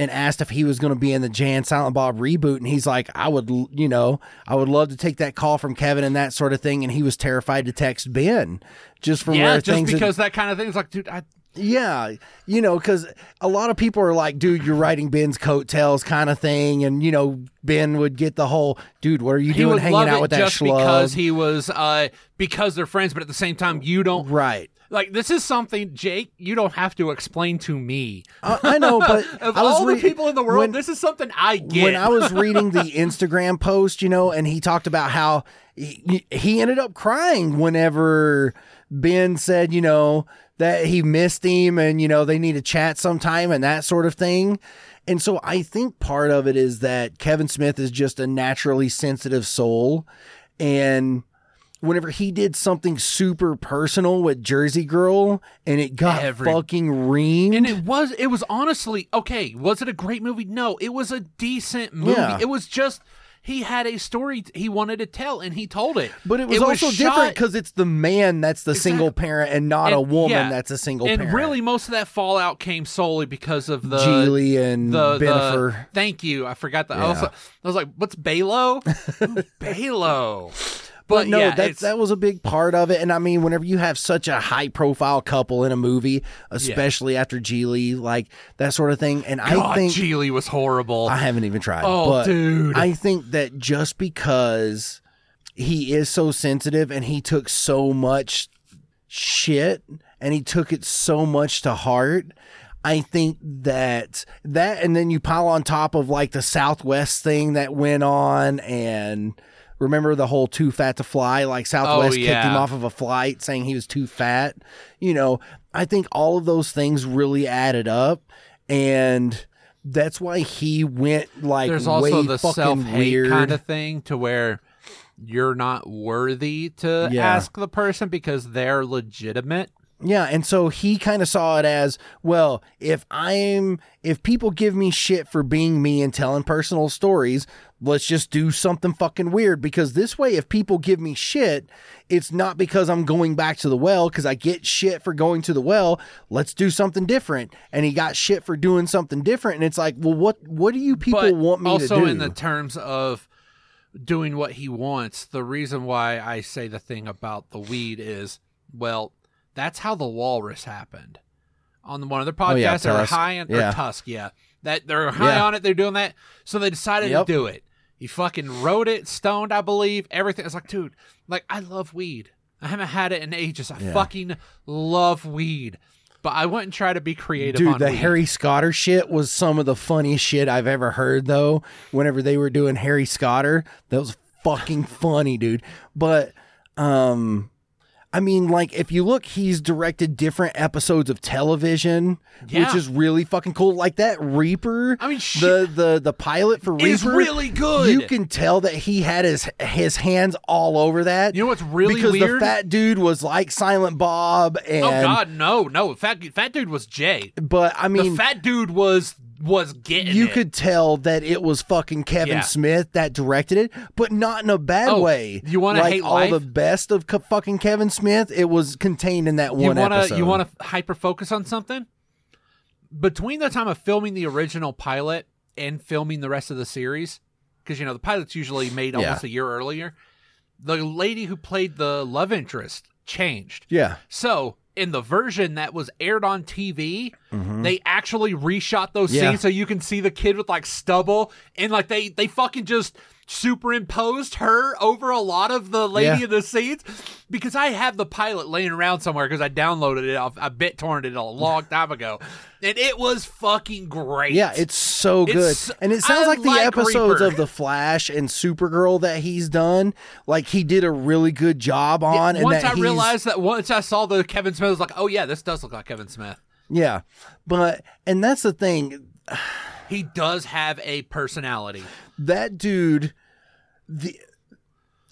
and asked if he was going to be in the Jay and Silent Bob reboot, and he's like, "I would, you know, I would love to take that call from Kevin and that sort of thing." And he was terrified to text Ben, just from yeah, where just things. had- because that kind of thing is like, dude, I, yeah, you know, because a lot of people are like, "Dude, you're writing Ben's coattails," kind of thing, and you know, Ben would get the whole, "Dude, what are you he doing hanging out it with that just schlub?" because he was uh because they're friends, but at the same time you don't right. Like this is something Jake you don't have to explain to me. I, I know, but Of all re- the people in the world, when- this is something I get. when I was reading the Instagram post, you know, and he talked about how he, he ended up crying whenever Ben said, you know, that he missed him and, you know, they need to chat sometime and that sort of thing. And so I think part of it is that Kevin Smith is just a naturally sensitive soul. And whenever he did something super personal with Jersey Girl and it got Every- fucking reamed. and it was it was honestly okay. Was it a great movie? No, it was a decent movie. Yeah. It was just he had a story he wanted to tell and he told it. But it was also different because it's the man that's the single parent and not a woman yeah, that's a single and parent. really most of that fallout came solely because of the Gigli and the, the Bennifer. thank you i forgot that I, Yeah. was, I was like what's balo balo but no, yeah, that that was a big part of it. And I mean, whenever you have such a high profile couple in a movie, especially after Gigli, like that sort of thing. And I think Gigli was horrible I haven't even tried. Oh, but dude. I think that just because he is so sensitive and he took so much shit and he took it so much to heart. I think that that and then you pile on top of like the Southwest thing that went on and Remember the whole too fat to fly? Like Southwest oh, kicked him Oh, off of a flight saying he was too fat. You know, I think all of those things really added up. And that's why he went like There's way also the self hate kind of thing to where you're not worthy to Yeah. ask the person because they're legitimate. Yeah, and so he kind of saw it as, well, if I'm if people give me shit for being me and telling personal stories, let's just do something fucking weird because this way if people give me shit, it's not because I'm going back to the well cuz I get shit for going to the well, let's do something different. And he got shit for doing something different and it's like, well what what do you people but want me also to do? Also in the terms of doing what he wants, the reason why I say the thing about the weed is, well, that's how the walrus happened. On the, one of their podcasts, Oh, yeah, they were Tusk. high on Yeah. or Tusk, yeah. That they're high Yeah. on it, they're doing that. So they decided Yep. to do it. He fucking wrote it, stoned, I believe. Everything. It's like, dude, like I love weed. I haven't had it in ages. I Yeah. fucking love weed. But I wouldn't try to be creative Dude, the weed. Harry Scotter shit was some of the funniest shit I've ever heard, though. Whenever they were doing Harry Scotter, that was fucking funny, dude. But, um, I mean, like, if you look, he's directed different episodes of television, Yeah. which is really fucking cool. Like that Reaper, I mean, shit. the the the pilot for Reaper is really good. You can tell that he had his his hands all over that. You know what's really because the fat dude was like Silent Bob, oh, and Oh God, no, no. Fat fat dude was Jay. but I mean, the fat dude was was getting. you it. could tell that it was fucking Kevin Yeah. Smith that directed it, but not in a bad Oh, way. you wanna like hate all life? the best of co- fucking Kevin Smith? It was contained in that You one want episode. you want to hyper focus on something. Between the time of filming the original pilot and filming the rest of the series, because you know the pilot's usually made Yeah. almost a year earlier, the lady who played the love interest changed. Yeah, So in the version that was aired on TV, they actually reshot those Mm-hmm. Yeah. scenes so you can see the kid with like stubble and like they they fucking just superimposed her over a lot of the lady Yeah. in the scenes because I have the pilot laying around somewhere because I downloaded it off I bit torrented it a long time ago and it was fucking great. yeah, it's so good, It's- and it sounds I like the like episodes Reaper. of the Flash and Supergirl that he's done, like he did a really good job on. and once I he's- realized that once I saw the Kevin Smith I was like, "Oh yeah, this does look like Kevin Smith." yeah, but and that's the thing. He does have a personality. that dude the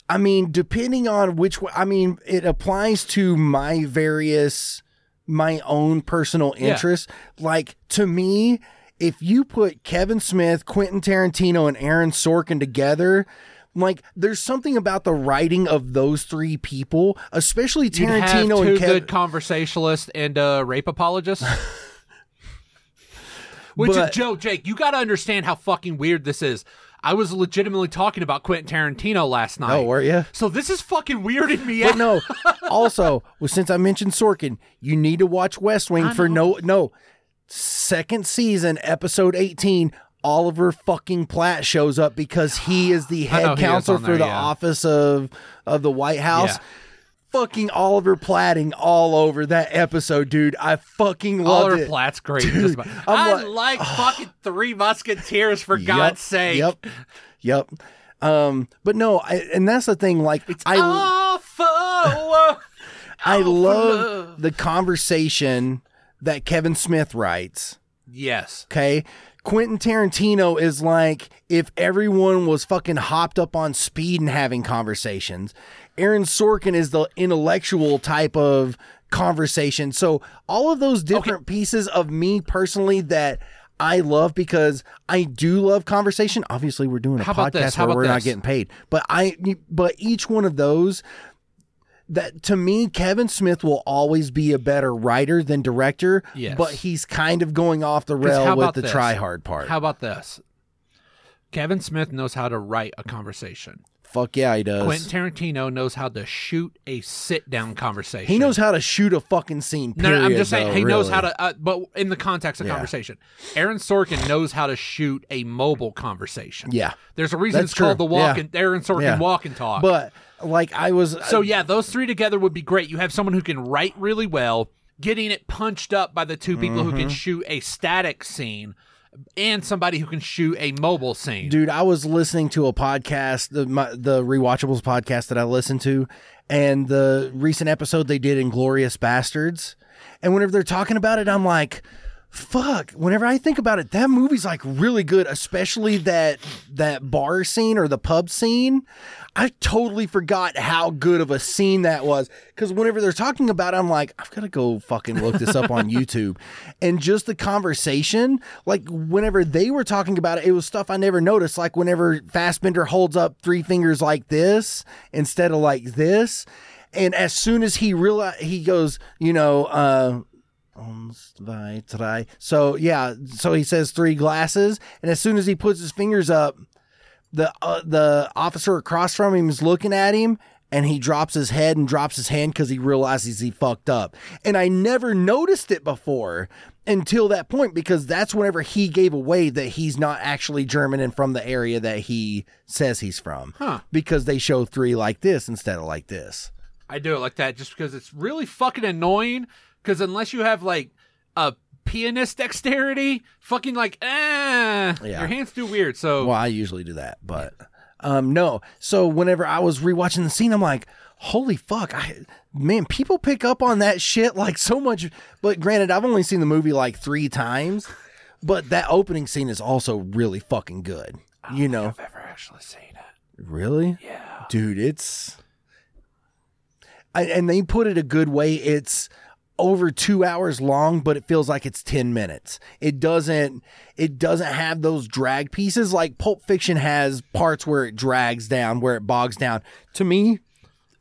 i mean depending on which way i mean it applies to my various my own personal Yeah. interests like to me if you put kevin smith quentin tarantino and aaron sorkin together like there's something about the writing of those three people especially tarantino and kevin good conversationalists and a rape apologist. Which But- is Joe, Jake, you got to understand how fucking weird this is. I was legitimately talking about Quentin Tarantino last night. oh were you so this is fucking weirding me But out. no, also, well, since I mentioned Sorkin, you need to watch West Wing I for know. no no second season, episode eighteen. Oliver fucking Platt shows up because he is the head he counselor for there, the yeah. office of of the White House. Yeah. Fucking Oliver Platting all over that episode, dude. I fucking loved Oliver it. Platt's great. Dude, I like, like- fucking Three Musketeers for Yep, God's sake. Yep. Yep. Um, but no, I, and that's the thing. Like, I Awful. I love the conversation that Kevin Smith writes. Yes. Okay. Quentin Tarantino is like if everyone was fucking hopped up on speed and having conversations. Aaron Sorkin is the intellectual type of conversation. So all of those different pieces of me personally that I love because I do love conversation. Obviously, we're doing a podcast this? Where we're not getting paid, but I but each one of those that to me Kevin Smith will always be a better writer than director. Yes. But he's kind of going off the rail with the this? try hard part. How about this? Kevin Smith knows how to write a conversation. Fuck yeah, he does. Quentin Tarantino knows how to shoot a sit down conversation. he knows how to shoot a fucking scene. No, no, I'm period, just saying though, he knows really. how to. Uh, but in the context of Yeah. conversation, Aaron Sorkin knows how to shoot a mobile conversation. Yeah, There's a reason That's it's called true. the walk Yeah. and Aaron Sorkin Yeah. walk and talk. but like I was. so yeah, those three together would be great. You have someone who can write really well, getting it punched up by the two people who Mm-hmm. can shoot a static scene. and somebody who can shoot a mobile scene. Dude, I was listening to a podcast, the my, the Rewatchables podcast that I listened to, and the recent episode they did Inglourious Basterds. And whenever they're talking about it, I'm like, fuck. Whenever I think about it, that movie's like really good, especially that that bar scene or the pub scene. I totally forgot how good of a scene that was. Cause whenever they're talking about it, I'm like, I've got to go fucking look this up on YouTube. And just the conversation, like whenever they were talking about it, it was stuff I never noticed. Like whenever Fassbender holds up three fingers like this instead of like this. And as soon as he realized, he goes, you know, uh, Ons, zwei, drei. So yeah, so he says three glasses, and as soon as he puts his fingers up, the uh, the officer across from him is looking at him, and he drops his head and drops his hand because he realizes he fucked up. And I never noticed it before until that point because that's whenever he gave away that he's not actually German and from the area that he says he's from. Huh. Because they show three like this instead of like this. I do it like that just because it's really fucking annoying. Because unless you have like a pianist dexterity, fucking like, eh, Yeah. your hands do weird. So Well, I usually do that, but um, no. So whenever I was rewatching the scene, I'm like, holy fuck, I man, people pick up on that shit like so much. But granted, I've only seen the movie like three times, but that opening scene is also really fucking good. You know, I've ever actually seen it. really, Yeah. dude, it's. I, and they put it a good way. It's over two hours long, but it feels like it's ten minutes. It doesn't. It doesn't have those drag pieces like Pulp Fiction has parts where it drags down, where it bogs down. To me,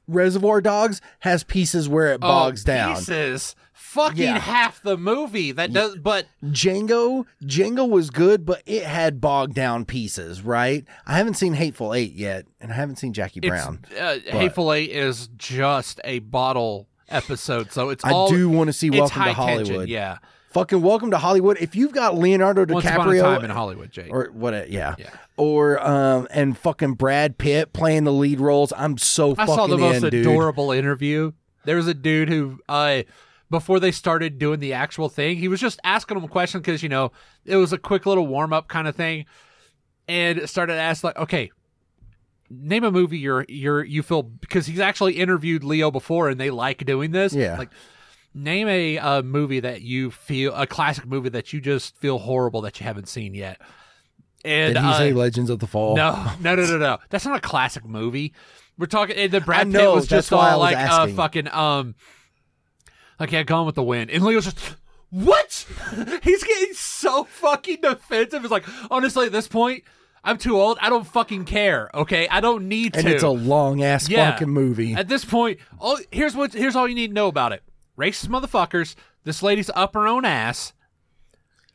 Reservoir Dogs has pieces where it bogs oh, down. Pieces. Fucking Yeah. half the movie. That does, but Django, Django was good, but it had bogged down pieces, right? I haven't seen Hateful Eight yet, and I haven't seen Jackie Brown. uh, Hateful Eight is just a bottle episode, so it's I all. do want to see Welcome to Hollywood. tension. Yeah. Fucking Welcome to Hollywood. If you've got Leonardo Once upon a DiCaprio time in Hollywood, Jake. or what? Yeah. Yeah. Or um and fucking Brad Pitt playing the lead roles, I'm so I fucking saw the most in, dude. adorable interview. There was a dude who, uh, before they started doing the actual thing, he was just asking them a question because you know it was a quick little warm up kind of thing, and started asking like, okay, name a movie you're you're you feel because he's actually interviewed Leo before and they like doing this. Yeah. like name a, uh movie that you feel a classic movie that you just feel horrible that you haven't seen yet. And Did he uh, say Legends of the Fall? no, no, no, no, no. That's not a classic movie. We're talking. and The Brad I Pitt know, was just all was like, uh, asking. fucking, um, like yeah, Gone with the Wind, and Leo's just. What? He's getting so fucking defensive. It's like, honestly, at this point, I'm too old. I don't fucking care. Okay, I don't need And to. And it's a long ass Yeah. fucking movie. At this point, all here's what here's all you need to know about it. Racist motherfuckers. This lady's up her own ass,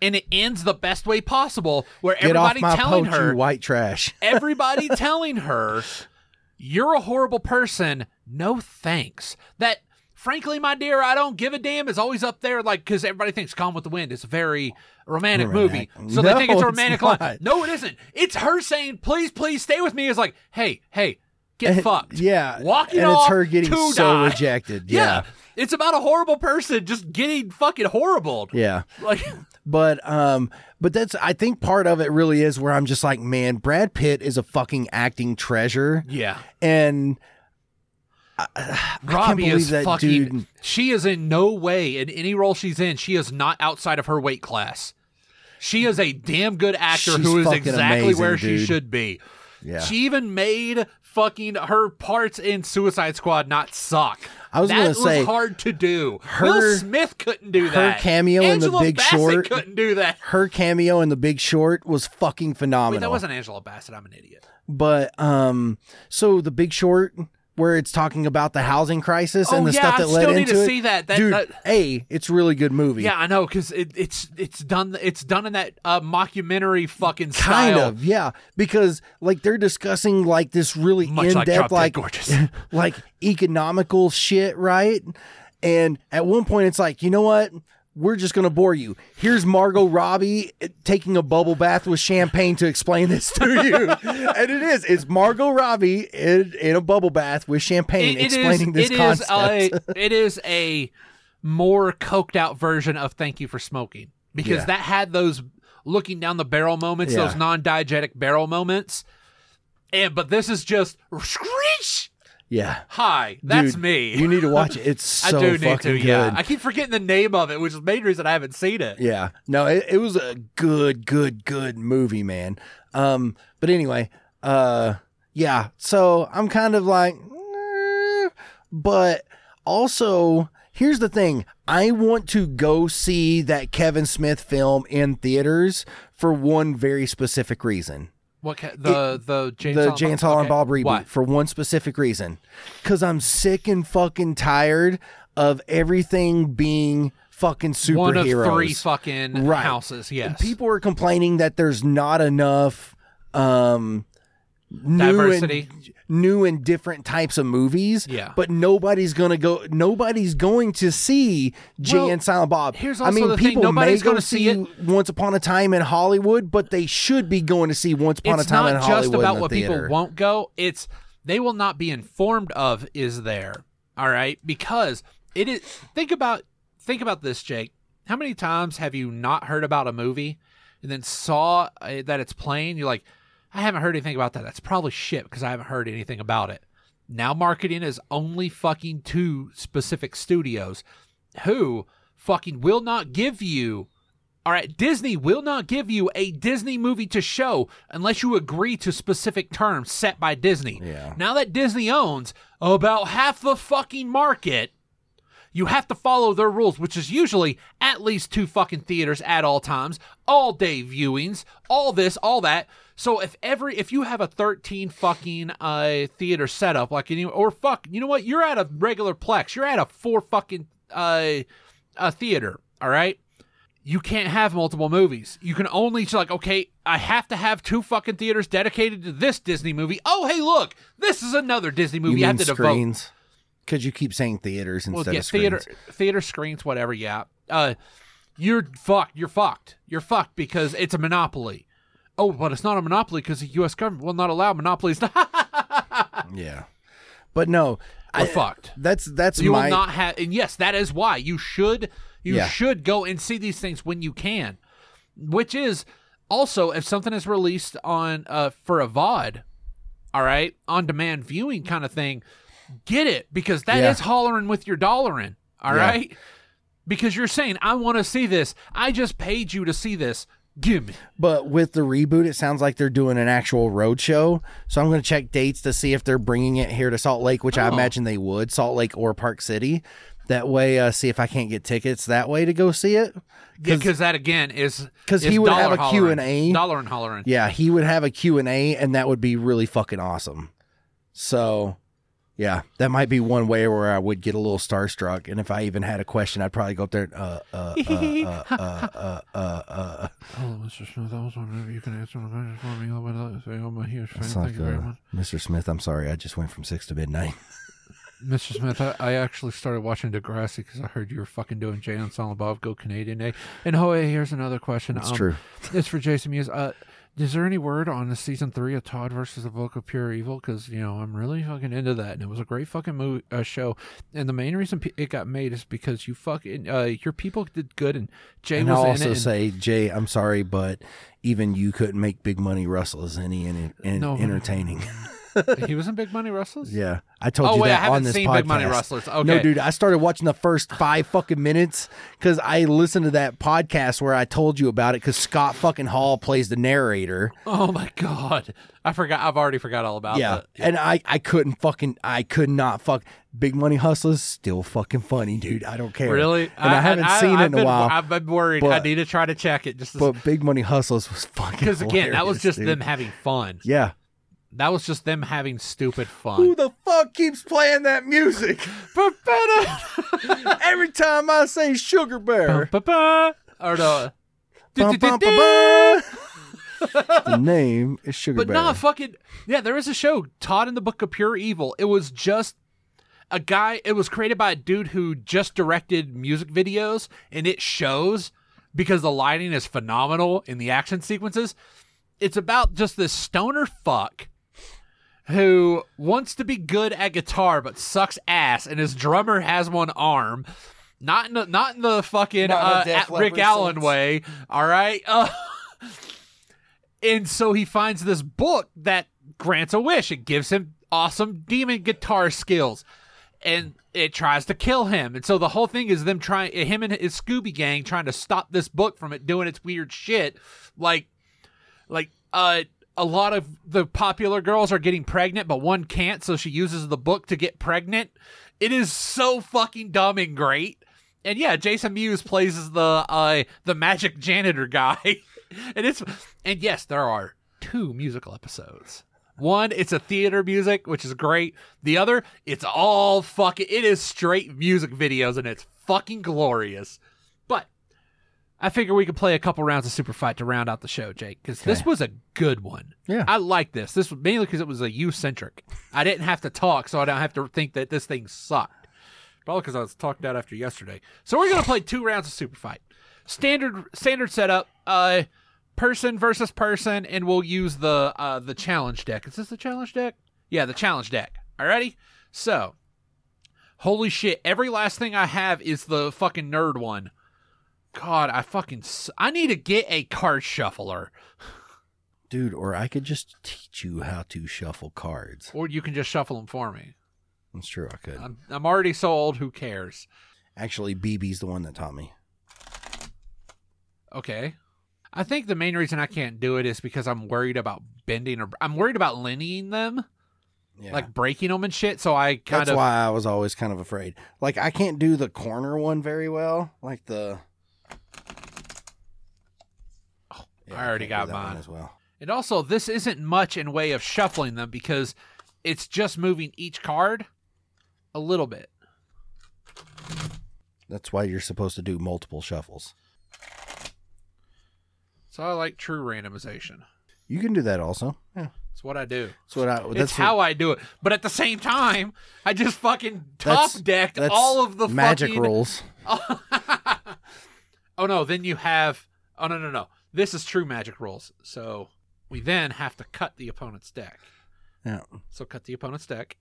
and it ends the best way possible, where Get off everybody my telling poach, her white trash. everybody telling her you're a horrible person no thanks that frankly my dear i don't give a damn is always up there like because everybody thinks "Calm with the wind is a very romantic movie Romantic. so they think it's a romantic not. line no it isn't it's her saying please please stay with me is like hey hey get And- fucked Yeah. walking and off it's her getting to so die. rejected. yeah. Yeah. it's about a horrible person just getting fucking horrible Yeah. like But um but that's I think part of it really is where I'm just like, man, Brad Pitt is a fucking acting treasure. yeah And I, I Robbie is fucking. dude. She is in no way in any role she's in. She is not outside of her weight class. She is a damn good actor She's who is exactly amazing, where she should be. Yeah. She even made fucking her parts in Suicide Squad not suck. I was that gonna was say, hard to do. her- Will Smith couldn't do her that. Her cameo in The Big Bassett Short- couldn't do that. her cameo in The Big Short was fucking phenomenal. Wait, that wasn't Angela Bassett. I'm an idiot. But um, so The Big Short, where it's talking about the housing crisis Oh, and the yeah, stuff I that led still need into to it. see that. That- dude, that- a it's a really good movie. Yeah, I know because it, it's it's done it's done in that uh, mockumentary fucking kind style. of yeah because like they're discussing like this really like in-depth Dead like Gorgeous. like economical shit right and at one point it's like you know what we're just gonna bore you here's margot robbie eh, taking a bubble bath with champagne to explain this to you and it is it's margot robbie in, in a bubble bath with champagne It- it is- explaining this it is concept a- it is a more coked out version of Thank You for Smoking because Yeah. that had those looking down the barrel moments, Yeah. those non-diegetic barrel moments. And but this is just screech. Yeah. Hi, that's Dude, me. You need to watch it. It's so I do need fucking to. good. Yeah, I keep forgetting the name of it, which is the main reason I haven't seen it. Yeah. No, it, it was a good, good, good movie, man. Um, but anyway, uh, yeah. So I'm kind of like, eh, but also here's the thing: I want to go see that Kevin Smith film in theaters for one very specific reason. What ca- the the James the Silent Jane Bob? Silent Okay. Bob reboot Why? for one specific reason. Because I'm sick and fucking tired of everything being fucking superheroes. One of three fucking Right. houses. Yes, People are complaining that there's not enough um new Diversity. and new and different types of movies. Yeah. But nobody's gonna go nobody's going to see Jay Well, and Silent Bob. here's I mean the thing, people nobody's may go see it. Once Upon a Time in Hollywood, but they should be going to see Once Upon it's a Time in not Hollywood. just about what theater. people won't go. It's they will not be informed of is there. All right, because it is. Think about think about this, Jake. How many times have you not heard about a movie and then saw uh, that it's playing? You're like, I haven't heard anything about that. That's probably shit because I haven't heard anything about it. Now marketing is only fucking two specific studios who fucking will not give you all right, Disney will not give you a Disney movie to show unless you agree to specific terms set by Disney. Yeah. Now that Disney owns about half the fucking market, you have to follow their rules, which is usually at least two fucking theaters at all times, all day viewings, all this, all that. So if every if you have a 13 fucking uh theater setup like any or fuck, you know what? You're at a regular plex. You're at a four fucking uh a theater, all right? You can't have multiple movies. You can only like, okay, I have to have two fucking theaters dedicated to this Disney movie. Oh, hey, look, this is another Disney movie. You I mean have to devote screens? Because you keep saying theaters instead well, yeah, of screens. theater theater screens, whatever. Yeah, uh, you're fucked. You're fucked. You're fucked because it's a monopoly. Oh, but it's not a monopoly because the U.S. government will not allow monopolies. Yeah, but no, We're I, fucked. that's that's You my will not have, and yes, that is why you should you Yeah. should go and see these things when you can. Which is also if something is released on uh for a VOD, all right, on demand viewing kind of thing, get it because that is Yeah. hollering with your dollar in. All Yeah. right, because you're saying I want to see this. I just paid you to see this. Give me. But with the reboot, it sounds like they're doing an actual road show. So I'm going to check dates to see if they're bringing it here to Salt Lake, which I Oh. imagine they would, Salt Lake or Park City. That way, uh, see if I can't get tickets that way to go see it. Yeah, because that again is because he would have a. Q&A. dollar and hollering. Yeah, he would have a Q&A, and that would be really fucking awesome. So, yeah, that might be one way where I would get a little starstruck, and if I even had a question, I'd probably go up there. And, uh, uh, uh, uh, uh, uh, uh. Hello, Mr. Smith. I was wondering if you could answer my question for me. I'm a huge fan. That's Thank like, you very much, Mr. Smith. I'm sorry, I just went from six to midnight. Mr. Smith, I, I, actually started watching Degrassi because I heard you were fucking doing Jay and Silent Bob Go Canadian Day. And Hoey. here's another question. It's um, true. It's for Jason Mewes. Uh, is there any word on the season three of Todd versus the Book of Pure Evil? Because you know I'm really fucking into that, and it was a great fucking movie, uh, show. And the main reason it got made is because you fucking uh, your people did good, and Jay And was in also it. and- say, Jay, I'm sorry, but even you couldn't make Big Money Russell as any in, in, No. entertaining. he was in Big Money Rustlas. yeah, I told Oh you wait, I haven't on this seen podcast. Big Money Rustlas. Okay. No, dude, I started watching the first five fucking minutes because I listened to that podcast where I told you about it because Scott fucking Hall plays the narrator. Oh my god, I forgot. I've already forgot all about yeah, that. and I I couldn't fucking I could not fuck Big Money Hustlas still fucking funny, dude. I don't care. Really? and I, haven't seen it I've in a while. I've been worried. I need to try to check it just but Big Money Hustlas was fucking because again, that was just dude. them having fun. Yeah. That was just them having stupid fun. Who the fuck keeps playing that music? Every time I say Sugar Bear. Ba-ba. Or the. Bum, bum, ba, ba. the name is Sugar But Bear. nah, fucking yeah. There is a show, Todd in the Book of Pure Evil. It was just a guy. It was created by a dude who just directed music videos, and it shows because the lighting is phenomenal in the action sequences. It's about just this stoner fuck who wants to be good at guitar but sucks ass, and his drummer has one arm. Not in the not in the fucking uh, at Rick Allen sense. way. All right. Uh, and so he finds this book that grants a wish. It gives him awesome demon guitar skills. And it tries to kill him. And so the whole thing is them trying him and his Scooby gang trying to stop this book from it doing its weird shit. Like like uh a lot of the popular girls are getting pregnant, but one can't, so she uses the book to get pregnant. It is so fucking dumb and great. And yeah, Jason Mewes plays the uh the magic janitor guy. and it's and yes, there are two musical episodes. One, it's a theater music, which is great. The other, it's all fucking it is straight music videos and it's fucking glorious. I figure we could play a couple rounds of Super Fight to round out the show, Jake, because this was a good one. Yeah. I like this. This was mainly because it was a you centric. I didn't have to talk, so I don't have to think that this thing sucked. Probably because I was talked out after yesterday. So we're gonna play two rounds of Super Fight. Standard standard setup. Uh, person versus person, and we'll use the uh the challenge deck. Is this the challenge deck? Yeah, the challenge deck. Alrighty. So, holy shit! Every last thing I have is the fucking nerd one. God, I fucking s- I need to get a card shuffler, Dude, or I could just teach you how to shuffle cards. or you can just shuffle them for me. That's true, I could. I'm I'm already so old. Who cares? Actually, BB's the one that taught me. Okay. I think the main reason I can't do it is because I'm worried about bending or I'm worried about lineing them, Yeah. like breaking them and shit. So I kind of That's of why I was always kind of afraid. Like I can't do the corner one very well. Like the Oh, yeah, I already can't got do that one mine. as well. And also, this isn't much in way of shuffling them because it's just moving each card a little bit. That's why you're supposed to do multiple shuffles. So I like true randomization. You can do that also. Yeah. It's what I do. That's what I. It's That's how I do it. But at the same time, I just fucking top That's- decked that's all of the magic fucking... rules. oh no, then you have Oh no no no. This is true magic rules. So we then have to cut the opponent's deck. Yeah. So cut the opponent's deck.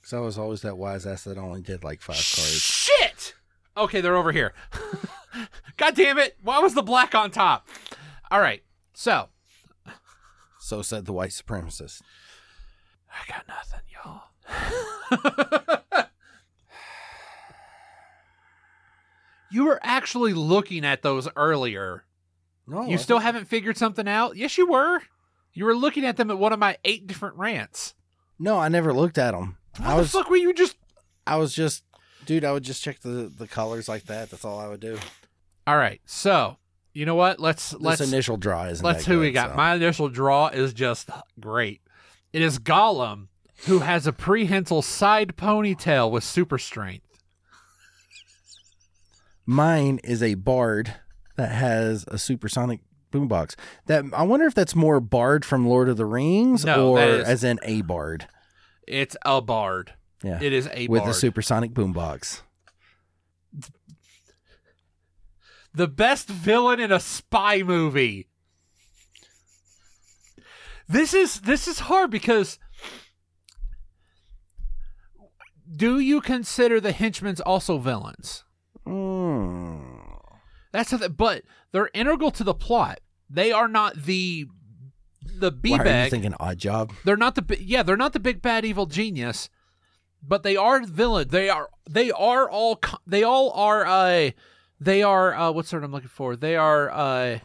Because I was always that wise ass that only did like five cards. Shit! Okay, they're over here. God damn it. Why was the black on top? All right. So, So said the white supremacist. I got nothing, y'all. you were actually looking at those earlier. No, you still haven't figured something out? Yes, you were. You were looking at them at one of my eight different rants. No, I never looked at them. What I the was. fuck were you just? I was just, dude. I would just check the the colors like that. That's all I would do. All right. So, you know what? Let's This let's initial draw isn't. Let's who we got. so. My initial draw is just great. It is Gollum, who has a prehensile side ponytail with super strength. Mine is a bard that has a supersonic boombox. That I wonder if that's more bard from Lord of the Rings No, or as in a bard. It's a bard. Yeah, It is a bard. with bard. a supersonic boombox. the best villain in a spy movie. This is this is hard because do you consider the henchmen's also villains? Mm. That's the, but they're integral to the plot. They are not the the b Why are you bag. thinking Oddjob? They're not the yeah, they're not the big bad evil genius, but they are villain. They are they are all they all are uh they are uh what's the word I'm looking for? They are uh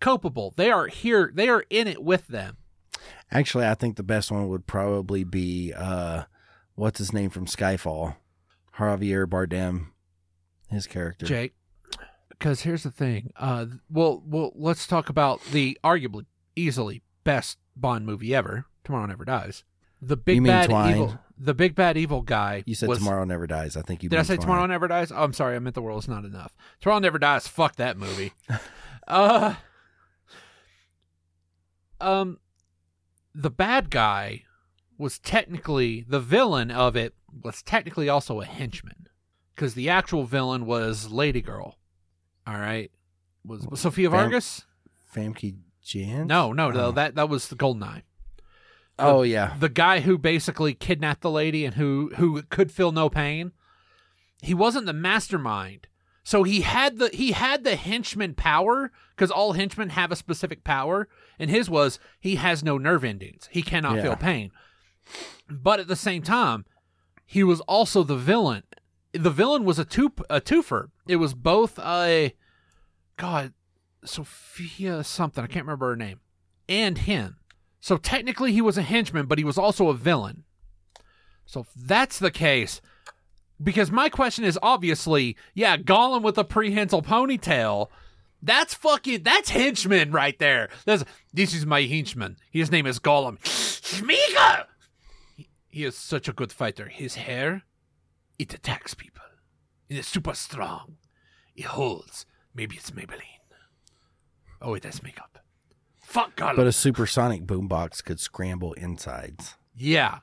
culpable. They are here. They are in it with them. Actually, I think the best one would probably be uh, what's his name from Skyfall, Javier Bardem, his character. Jake. Because here's the thing. Uh, well, well, let's talk about the arguably easily best Bond movie ever. Tomorrow Never Dies. The big You mean bad Twine? evil. The big bad evil guy. You said was, Tomorrow Never Dies. I think you Did I say. Tomorrow Never Dies? Oh, I'm sorry. I meant The World Is Not Enough. Tomorrow Never Dies. Fuck that movie. uh, um, the bad guy was technically the villain of it was technically also a henchman because the actual villain was Lady Girl. All right, was, was Sophia Fam- Vargas? Famke Jan? No, no, no. Oh. That that was the Goldeneye. Oh yeah. the guy who basically kidnapped the lady and who who could feel no pain he wasn't the mastermind So he had the he had the henchman power because all henchmen have a specific power, and his was he has no nerve endings. He cannot Yeah. feel pain. But at the same time, he was also the villain. The villain was a two a twofer. It was both a God, Sophia something I can't remember her name, and him. So technically, he was a henchman, but he was also a villain. So if that's the case, because my question is obviously, yeah, Gollum with a prehensile ponytail. That's fucking that's henchman right there. That's, this is my henchman. His name is Gollum. Smeagol! He, is such a good fighter. His hair, it attacks people. It is super strong. It holds. Maybe it's Maybelline. Oh, it has makeup. Fuck God. But a supersonic boombox could scramble insides. yeah.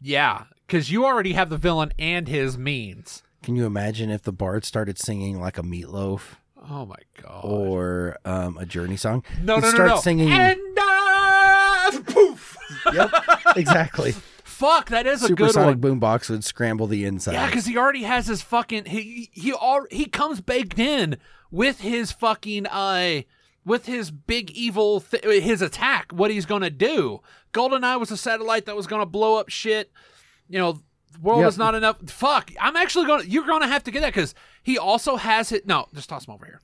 Yeah. Because you already have the villain and his means. Can you imagine if the bard started singing like a Meat Loaf Oh my god. or um, a journey song? no, He'd no, no, start no. singing. And uh, poof. yep, exactly. Fuck, that is a good Supersonic one. boombox would scramble the inside. Yeah, because he already has his fucking he he all he comes baked in with his fucking uh with his big evil th- his attack. What he's gonna do? Goldeneye was a satellite that was gonna blow up shit. You know, world Yep. is not enough. Fuck, I'm actually gonna you're gonna have to get that because he also has it. No, just toss him over here.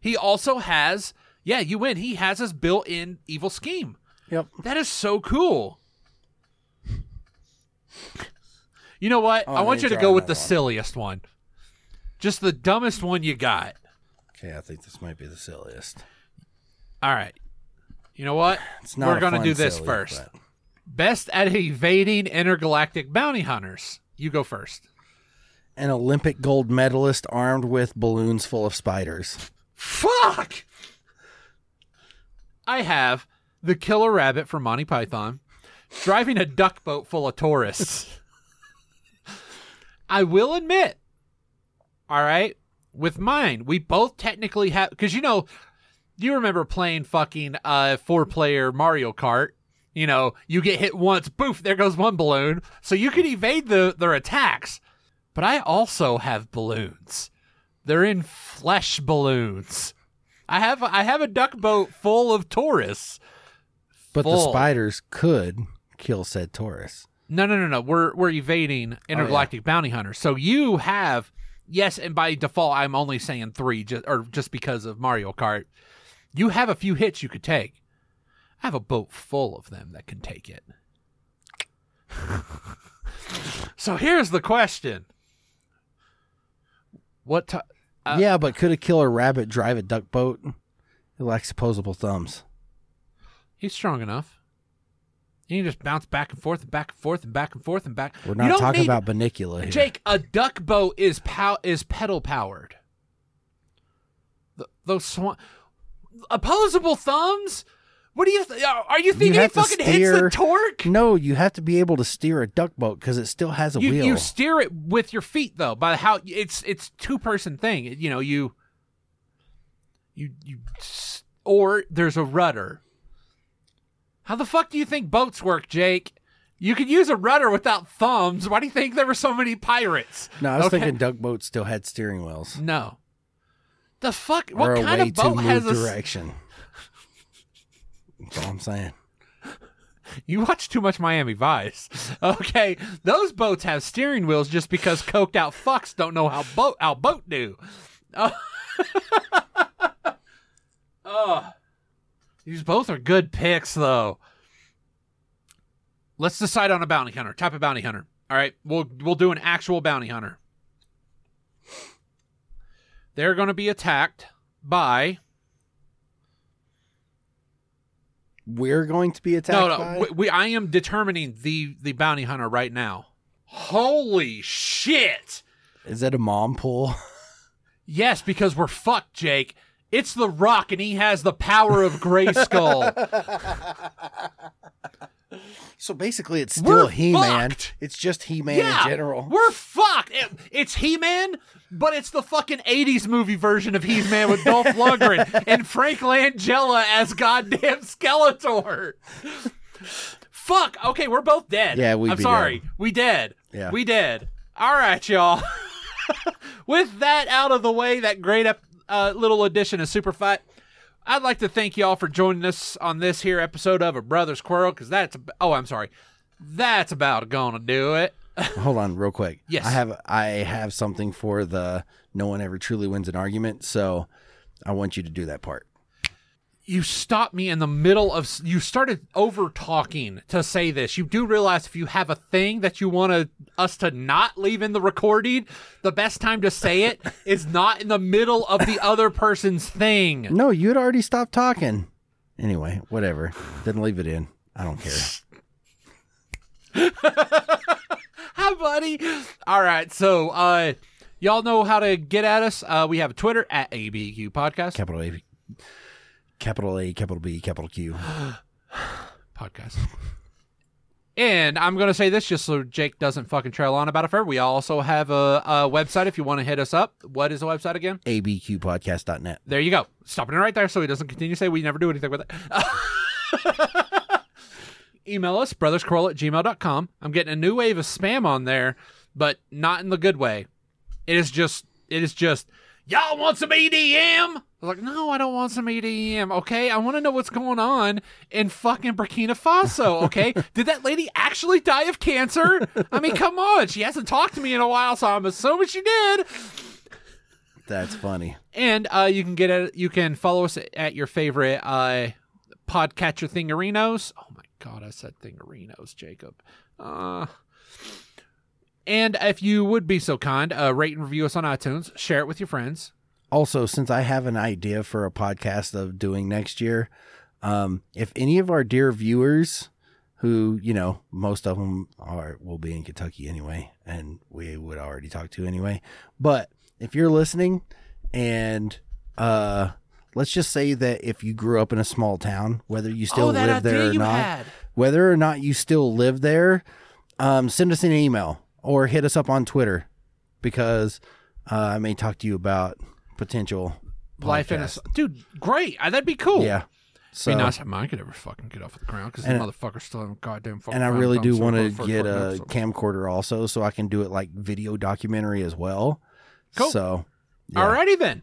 He also has yeah, you win. He has his built-in evil scheme. Yep. That is so cool. You know what? Oh, I want you to to go with the one. silliest one. Just the dumbest one you got. Okay, I think this might be the silliest. All right. You know what? It's not. We're gonna do this silly, first. but- Best at evading intergalactic bounty hunters. You go first. An Olympic gold medalist armed with balloons full of spiders. Fuck! I have the killer rabbit from Monty Python driving a duck boat full of tourists. I will admit, all right, with mine, we both technically have, because you know, you remember playing fucking uh, four player Mario Kart. You know, you get hit once, boof, there goes one balloon. So you can evade the, their attacks. But I also have balloons. They're in flesh balloons. I have I have a duck boat full of tourists. But the spiders could kill said Taurus. No, no, no, no. We're we're evading intergalactic bounty hunters. So you have yes, and by default, I'm only saying three, just or just because of Mario Kart. You have a few hits you could take. I have a boat full of them that can take it. so here's the question: What? T- Uh, yeah, but could a killer rabbit drive a duck boat? It lacks opposable thumbs. he's strong enough. You just bounce back and forth and back and forth and back and forth and back. We're not talking need- about Bunnicula here. Jake, a duck boat is pow- is pedal powered. Th- those swan opposable thumbs. What do you? Th- are you thinking to fucking hits the torque? No, you have to be able to steer a duck boat because it still has a You, wheel. you steer it with your feet though. By how it's it's two person thing. You know you. You you, or there's a rudder. How the fuck do you think boats work, Jake? You could use a rudder without thumbs. Why do you think there were so many pirates? no, I was Okay. thinking duck boats still had steering wheels. No. The fuck? or What kind of boat has a direction. That's all I'm saying. You watch too much Miami Vice. Okay, those boats have steering wheels just because coked out fucks don't know how boat how boat do. Oh. oh. These both are good picks though. Let's decide on a bounty hunter. Type of bounty hunter. All right, we'll we'll do an actual bounty hunter. They're going to be attacked by We're going to be attacked. no, no. by- We, we, I am determining the the bounty hunter right now. Holy shit! Is it a mom pool? Yes, because we're fucked, Jake. It's the Rock, and he has the power of Grayskull. So basically, it's We're still He Man. fucked. It's just He Man yeah, in general. we're fucked. It- it's He Man, but it's the fucking '80s movie version of He Man with Dolph Lundgren and Frank Langella as goddamn Skeletor. Fuck. Okay, we're both dead. Yeah, we'd I'm sorry. dead. We dead. Yeah. We dead. All right, y'all. with that out of the way, that great ep- uh, little addition of Superfight. I'd like to thank y'all for joining us on this here episode of A Brother's Quarrel because that's oh I'm sorry, that's about gonna do it. Hold on, real quick. Yes. I have I have something for the no one ever truly wins an argument, so I want you to do that part. You stopped me in the middle of you started over talking to say this you do realize if you have a thing that you want to us to not leave in the recording the best time to say it is not in the middle of the other person's thing No, you had already stopped talking. Anyway, whatever. Didn't leave it in. I don't care. hi buddy all right so uh y'all know how to get at us uh we have twitter at abq podcast Capital A, capital A, capital B, capital Q. podcast. And I'm going to say this just so Jake doesn't fucking trail on about it forever. We also have a, a website if you want to hit us up. What is the website again? abqpodcast.net. There you go. Stopping it right there so he doesn't continue to say we never do anything with it. Email us, brothersquarrel at gmail.com. I'm getting a new wave of spam on there, but not in the good way. It is just, it is just, y'all want some EDM? I was like, no, I don't want some EDM. Okay, I want to know what's going on in fucking Burkina Faso. Okay, did that lady actually die of cancer? I mean, come on, she hasn't talked to me in a while, so I'm assuming she did. That's funny. And uh, you can get it. You can follow us at your favorite uh, podcatcher thingarinos. Oh my god, I said thingarinos, Jacob. Uh, and if you would be so kind, uh, rate and review us on iTunes. Share it with your friends. Also, since I have an idea for a podcast of doing next year, um, if any of our dear viewers, who you know most of them are will be in Kentucky anyway, and we would already talk to anyway, but if you're listening, and uh, let's just say that if you grew up in a small town, whether you still oh, live there or not, had. whether or not you still live there, um, send us an email or hit us up on Twitter because uh, I may talk to you about potential Life in a dude, great. Uh, that'd be cool. Yeah. So, Be nice if mine could ever fucking get off the ground because And- the motherfuckers still have goddamn fucking. and I ground really do want to first get fucking a episode. camcorder also, so I can do it like video documentary as well. Cool. So, yeah. Alrighty then.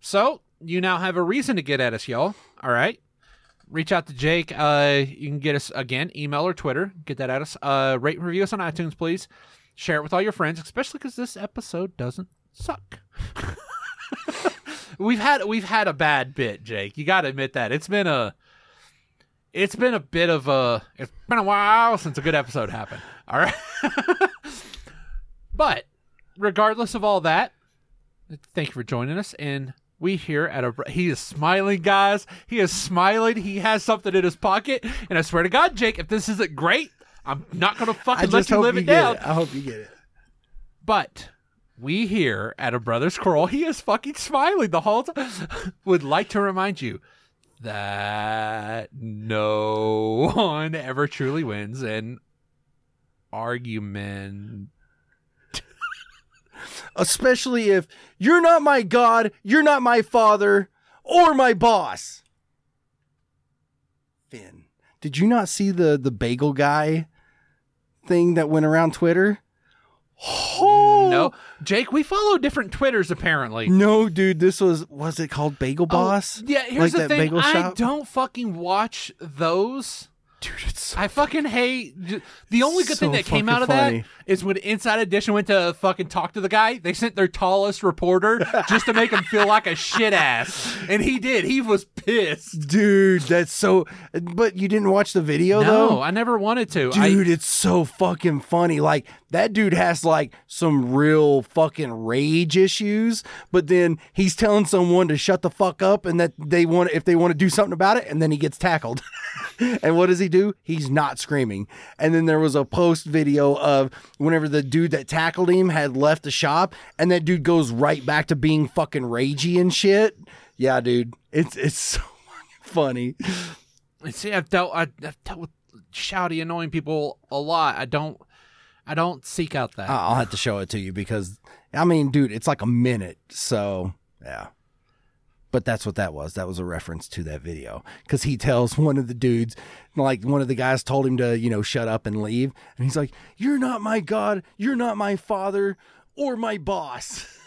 So you now have a reason to get at us, y'all. All right. Reach out to Jake. Uh, you can get us again, email or Twitter. Get that at us. Uh, rate and review us on iTunes, please. Share it with all your friends, especially because this episode doesn't suck. we've had we've had a bad bit, Jake. You got to admit that it's been a it's been a bit of a it's been a while since a good episode happened. All right, but regardless of all that, thank you for joining us and we here at a he is smiling guys he is smiling he has something in his pocket and i swear to god jake if this isn't great i'm not gonna fucking let you live it down it. I hope you get it. but we here at a brother's quarrel he is fucking smiling the whole time would like to remind you that no one ever truly wins an argument Especially if you're not my God, you're not my father, or my boss. Finn, did you not see the the bagel guy thing that went around Twitter? Oh, no jake we follow different twitters apparently No, dude, this was was it called Bagel oh, Boss? Oh, yeah, here's Like the thing. I don't fucking watch those. Dude, it's so I fucking hate. The only good So thing that came out of funny. that is when Inside Edition went to fucking talk to the guy. They sent their tallest reporter just to make him feel like a shit ass, and he did. He was pissed. dude, that's so but you didn't watch the video No, though? I never wanted to. Dude, it's so fucking funny. Like that dude has like some real fucking rage issues, but then he's telling someone to shut the fuck up and that they want if they want to do something about it, and then he gets tackled. and what does he do? He's not screaming. And then there was a post video of whenever the dude that tackled him had left the shop, and that dude goes right back to being fucking ragey and shit. Yeah, dude, it's it's so funny. I see. I've dealt. I, I've dealt with shouty, annoying people a lot. I don't. I don't seek out that. I'll have to show it to you because I mean, dude, it's like a minute. So yeah. But that's what that was. That was a reference to that video because he tells one of the dudes, like one of the guys told him to, you know, shut up and leave, and he's like, "You're not my god. You're not my father or my boss."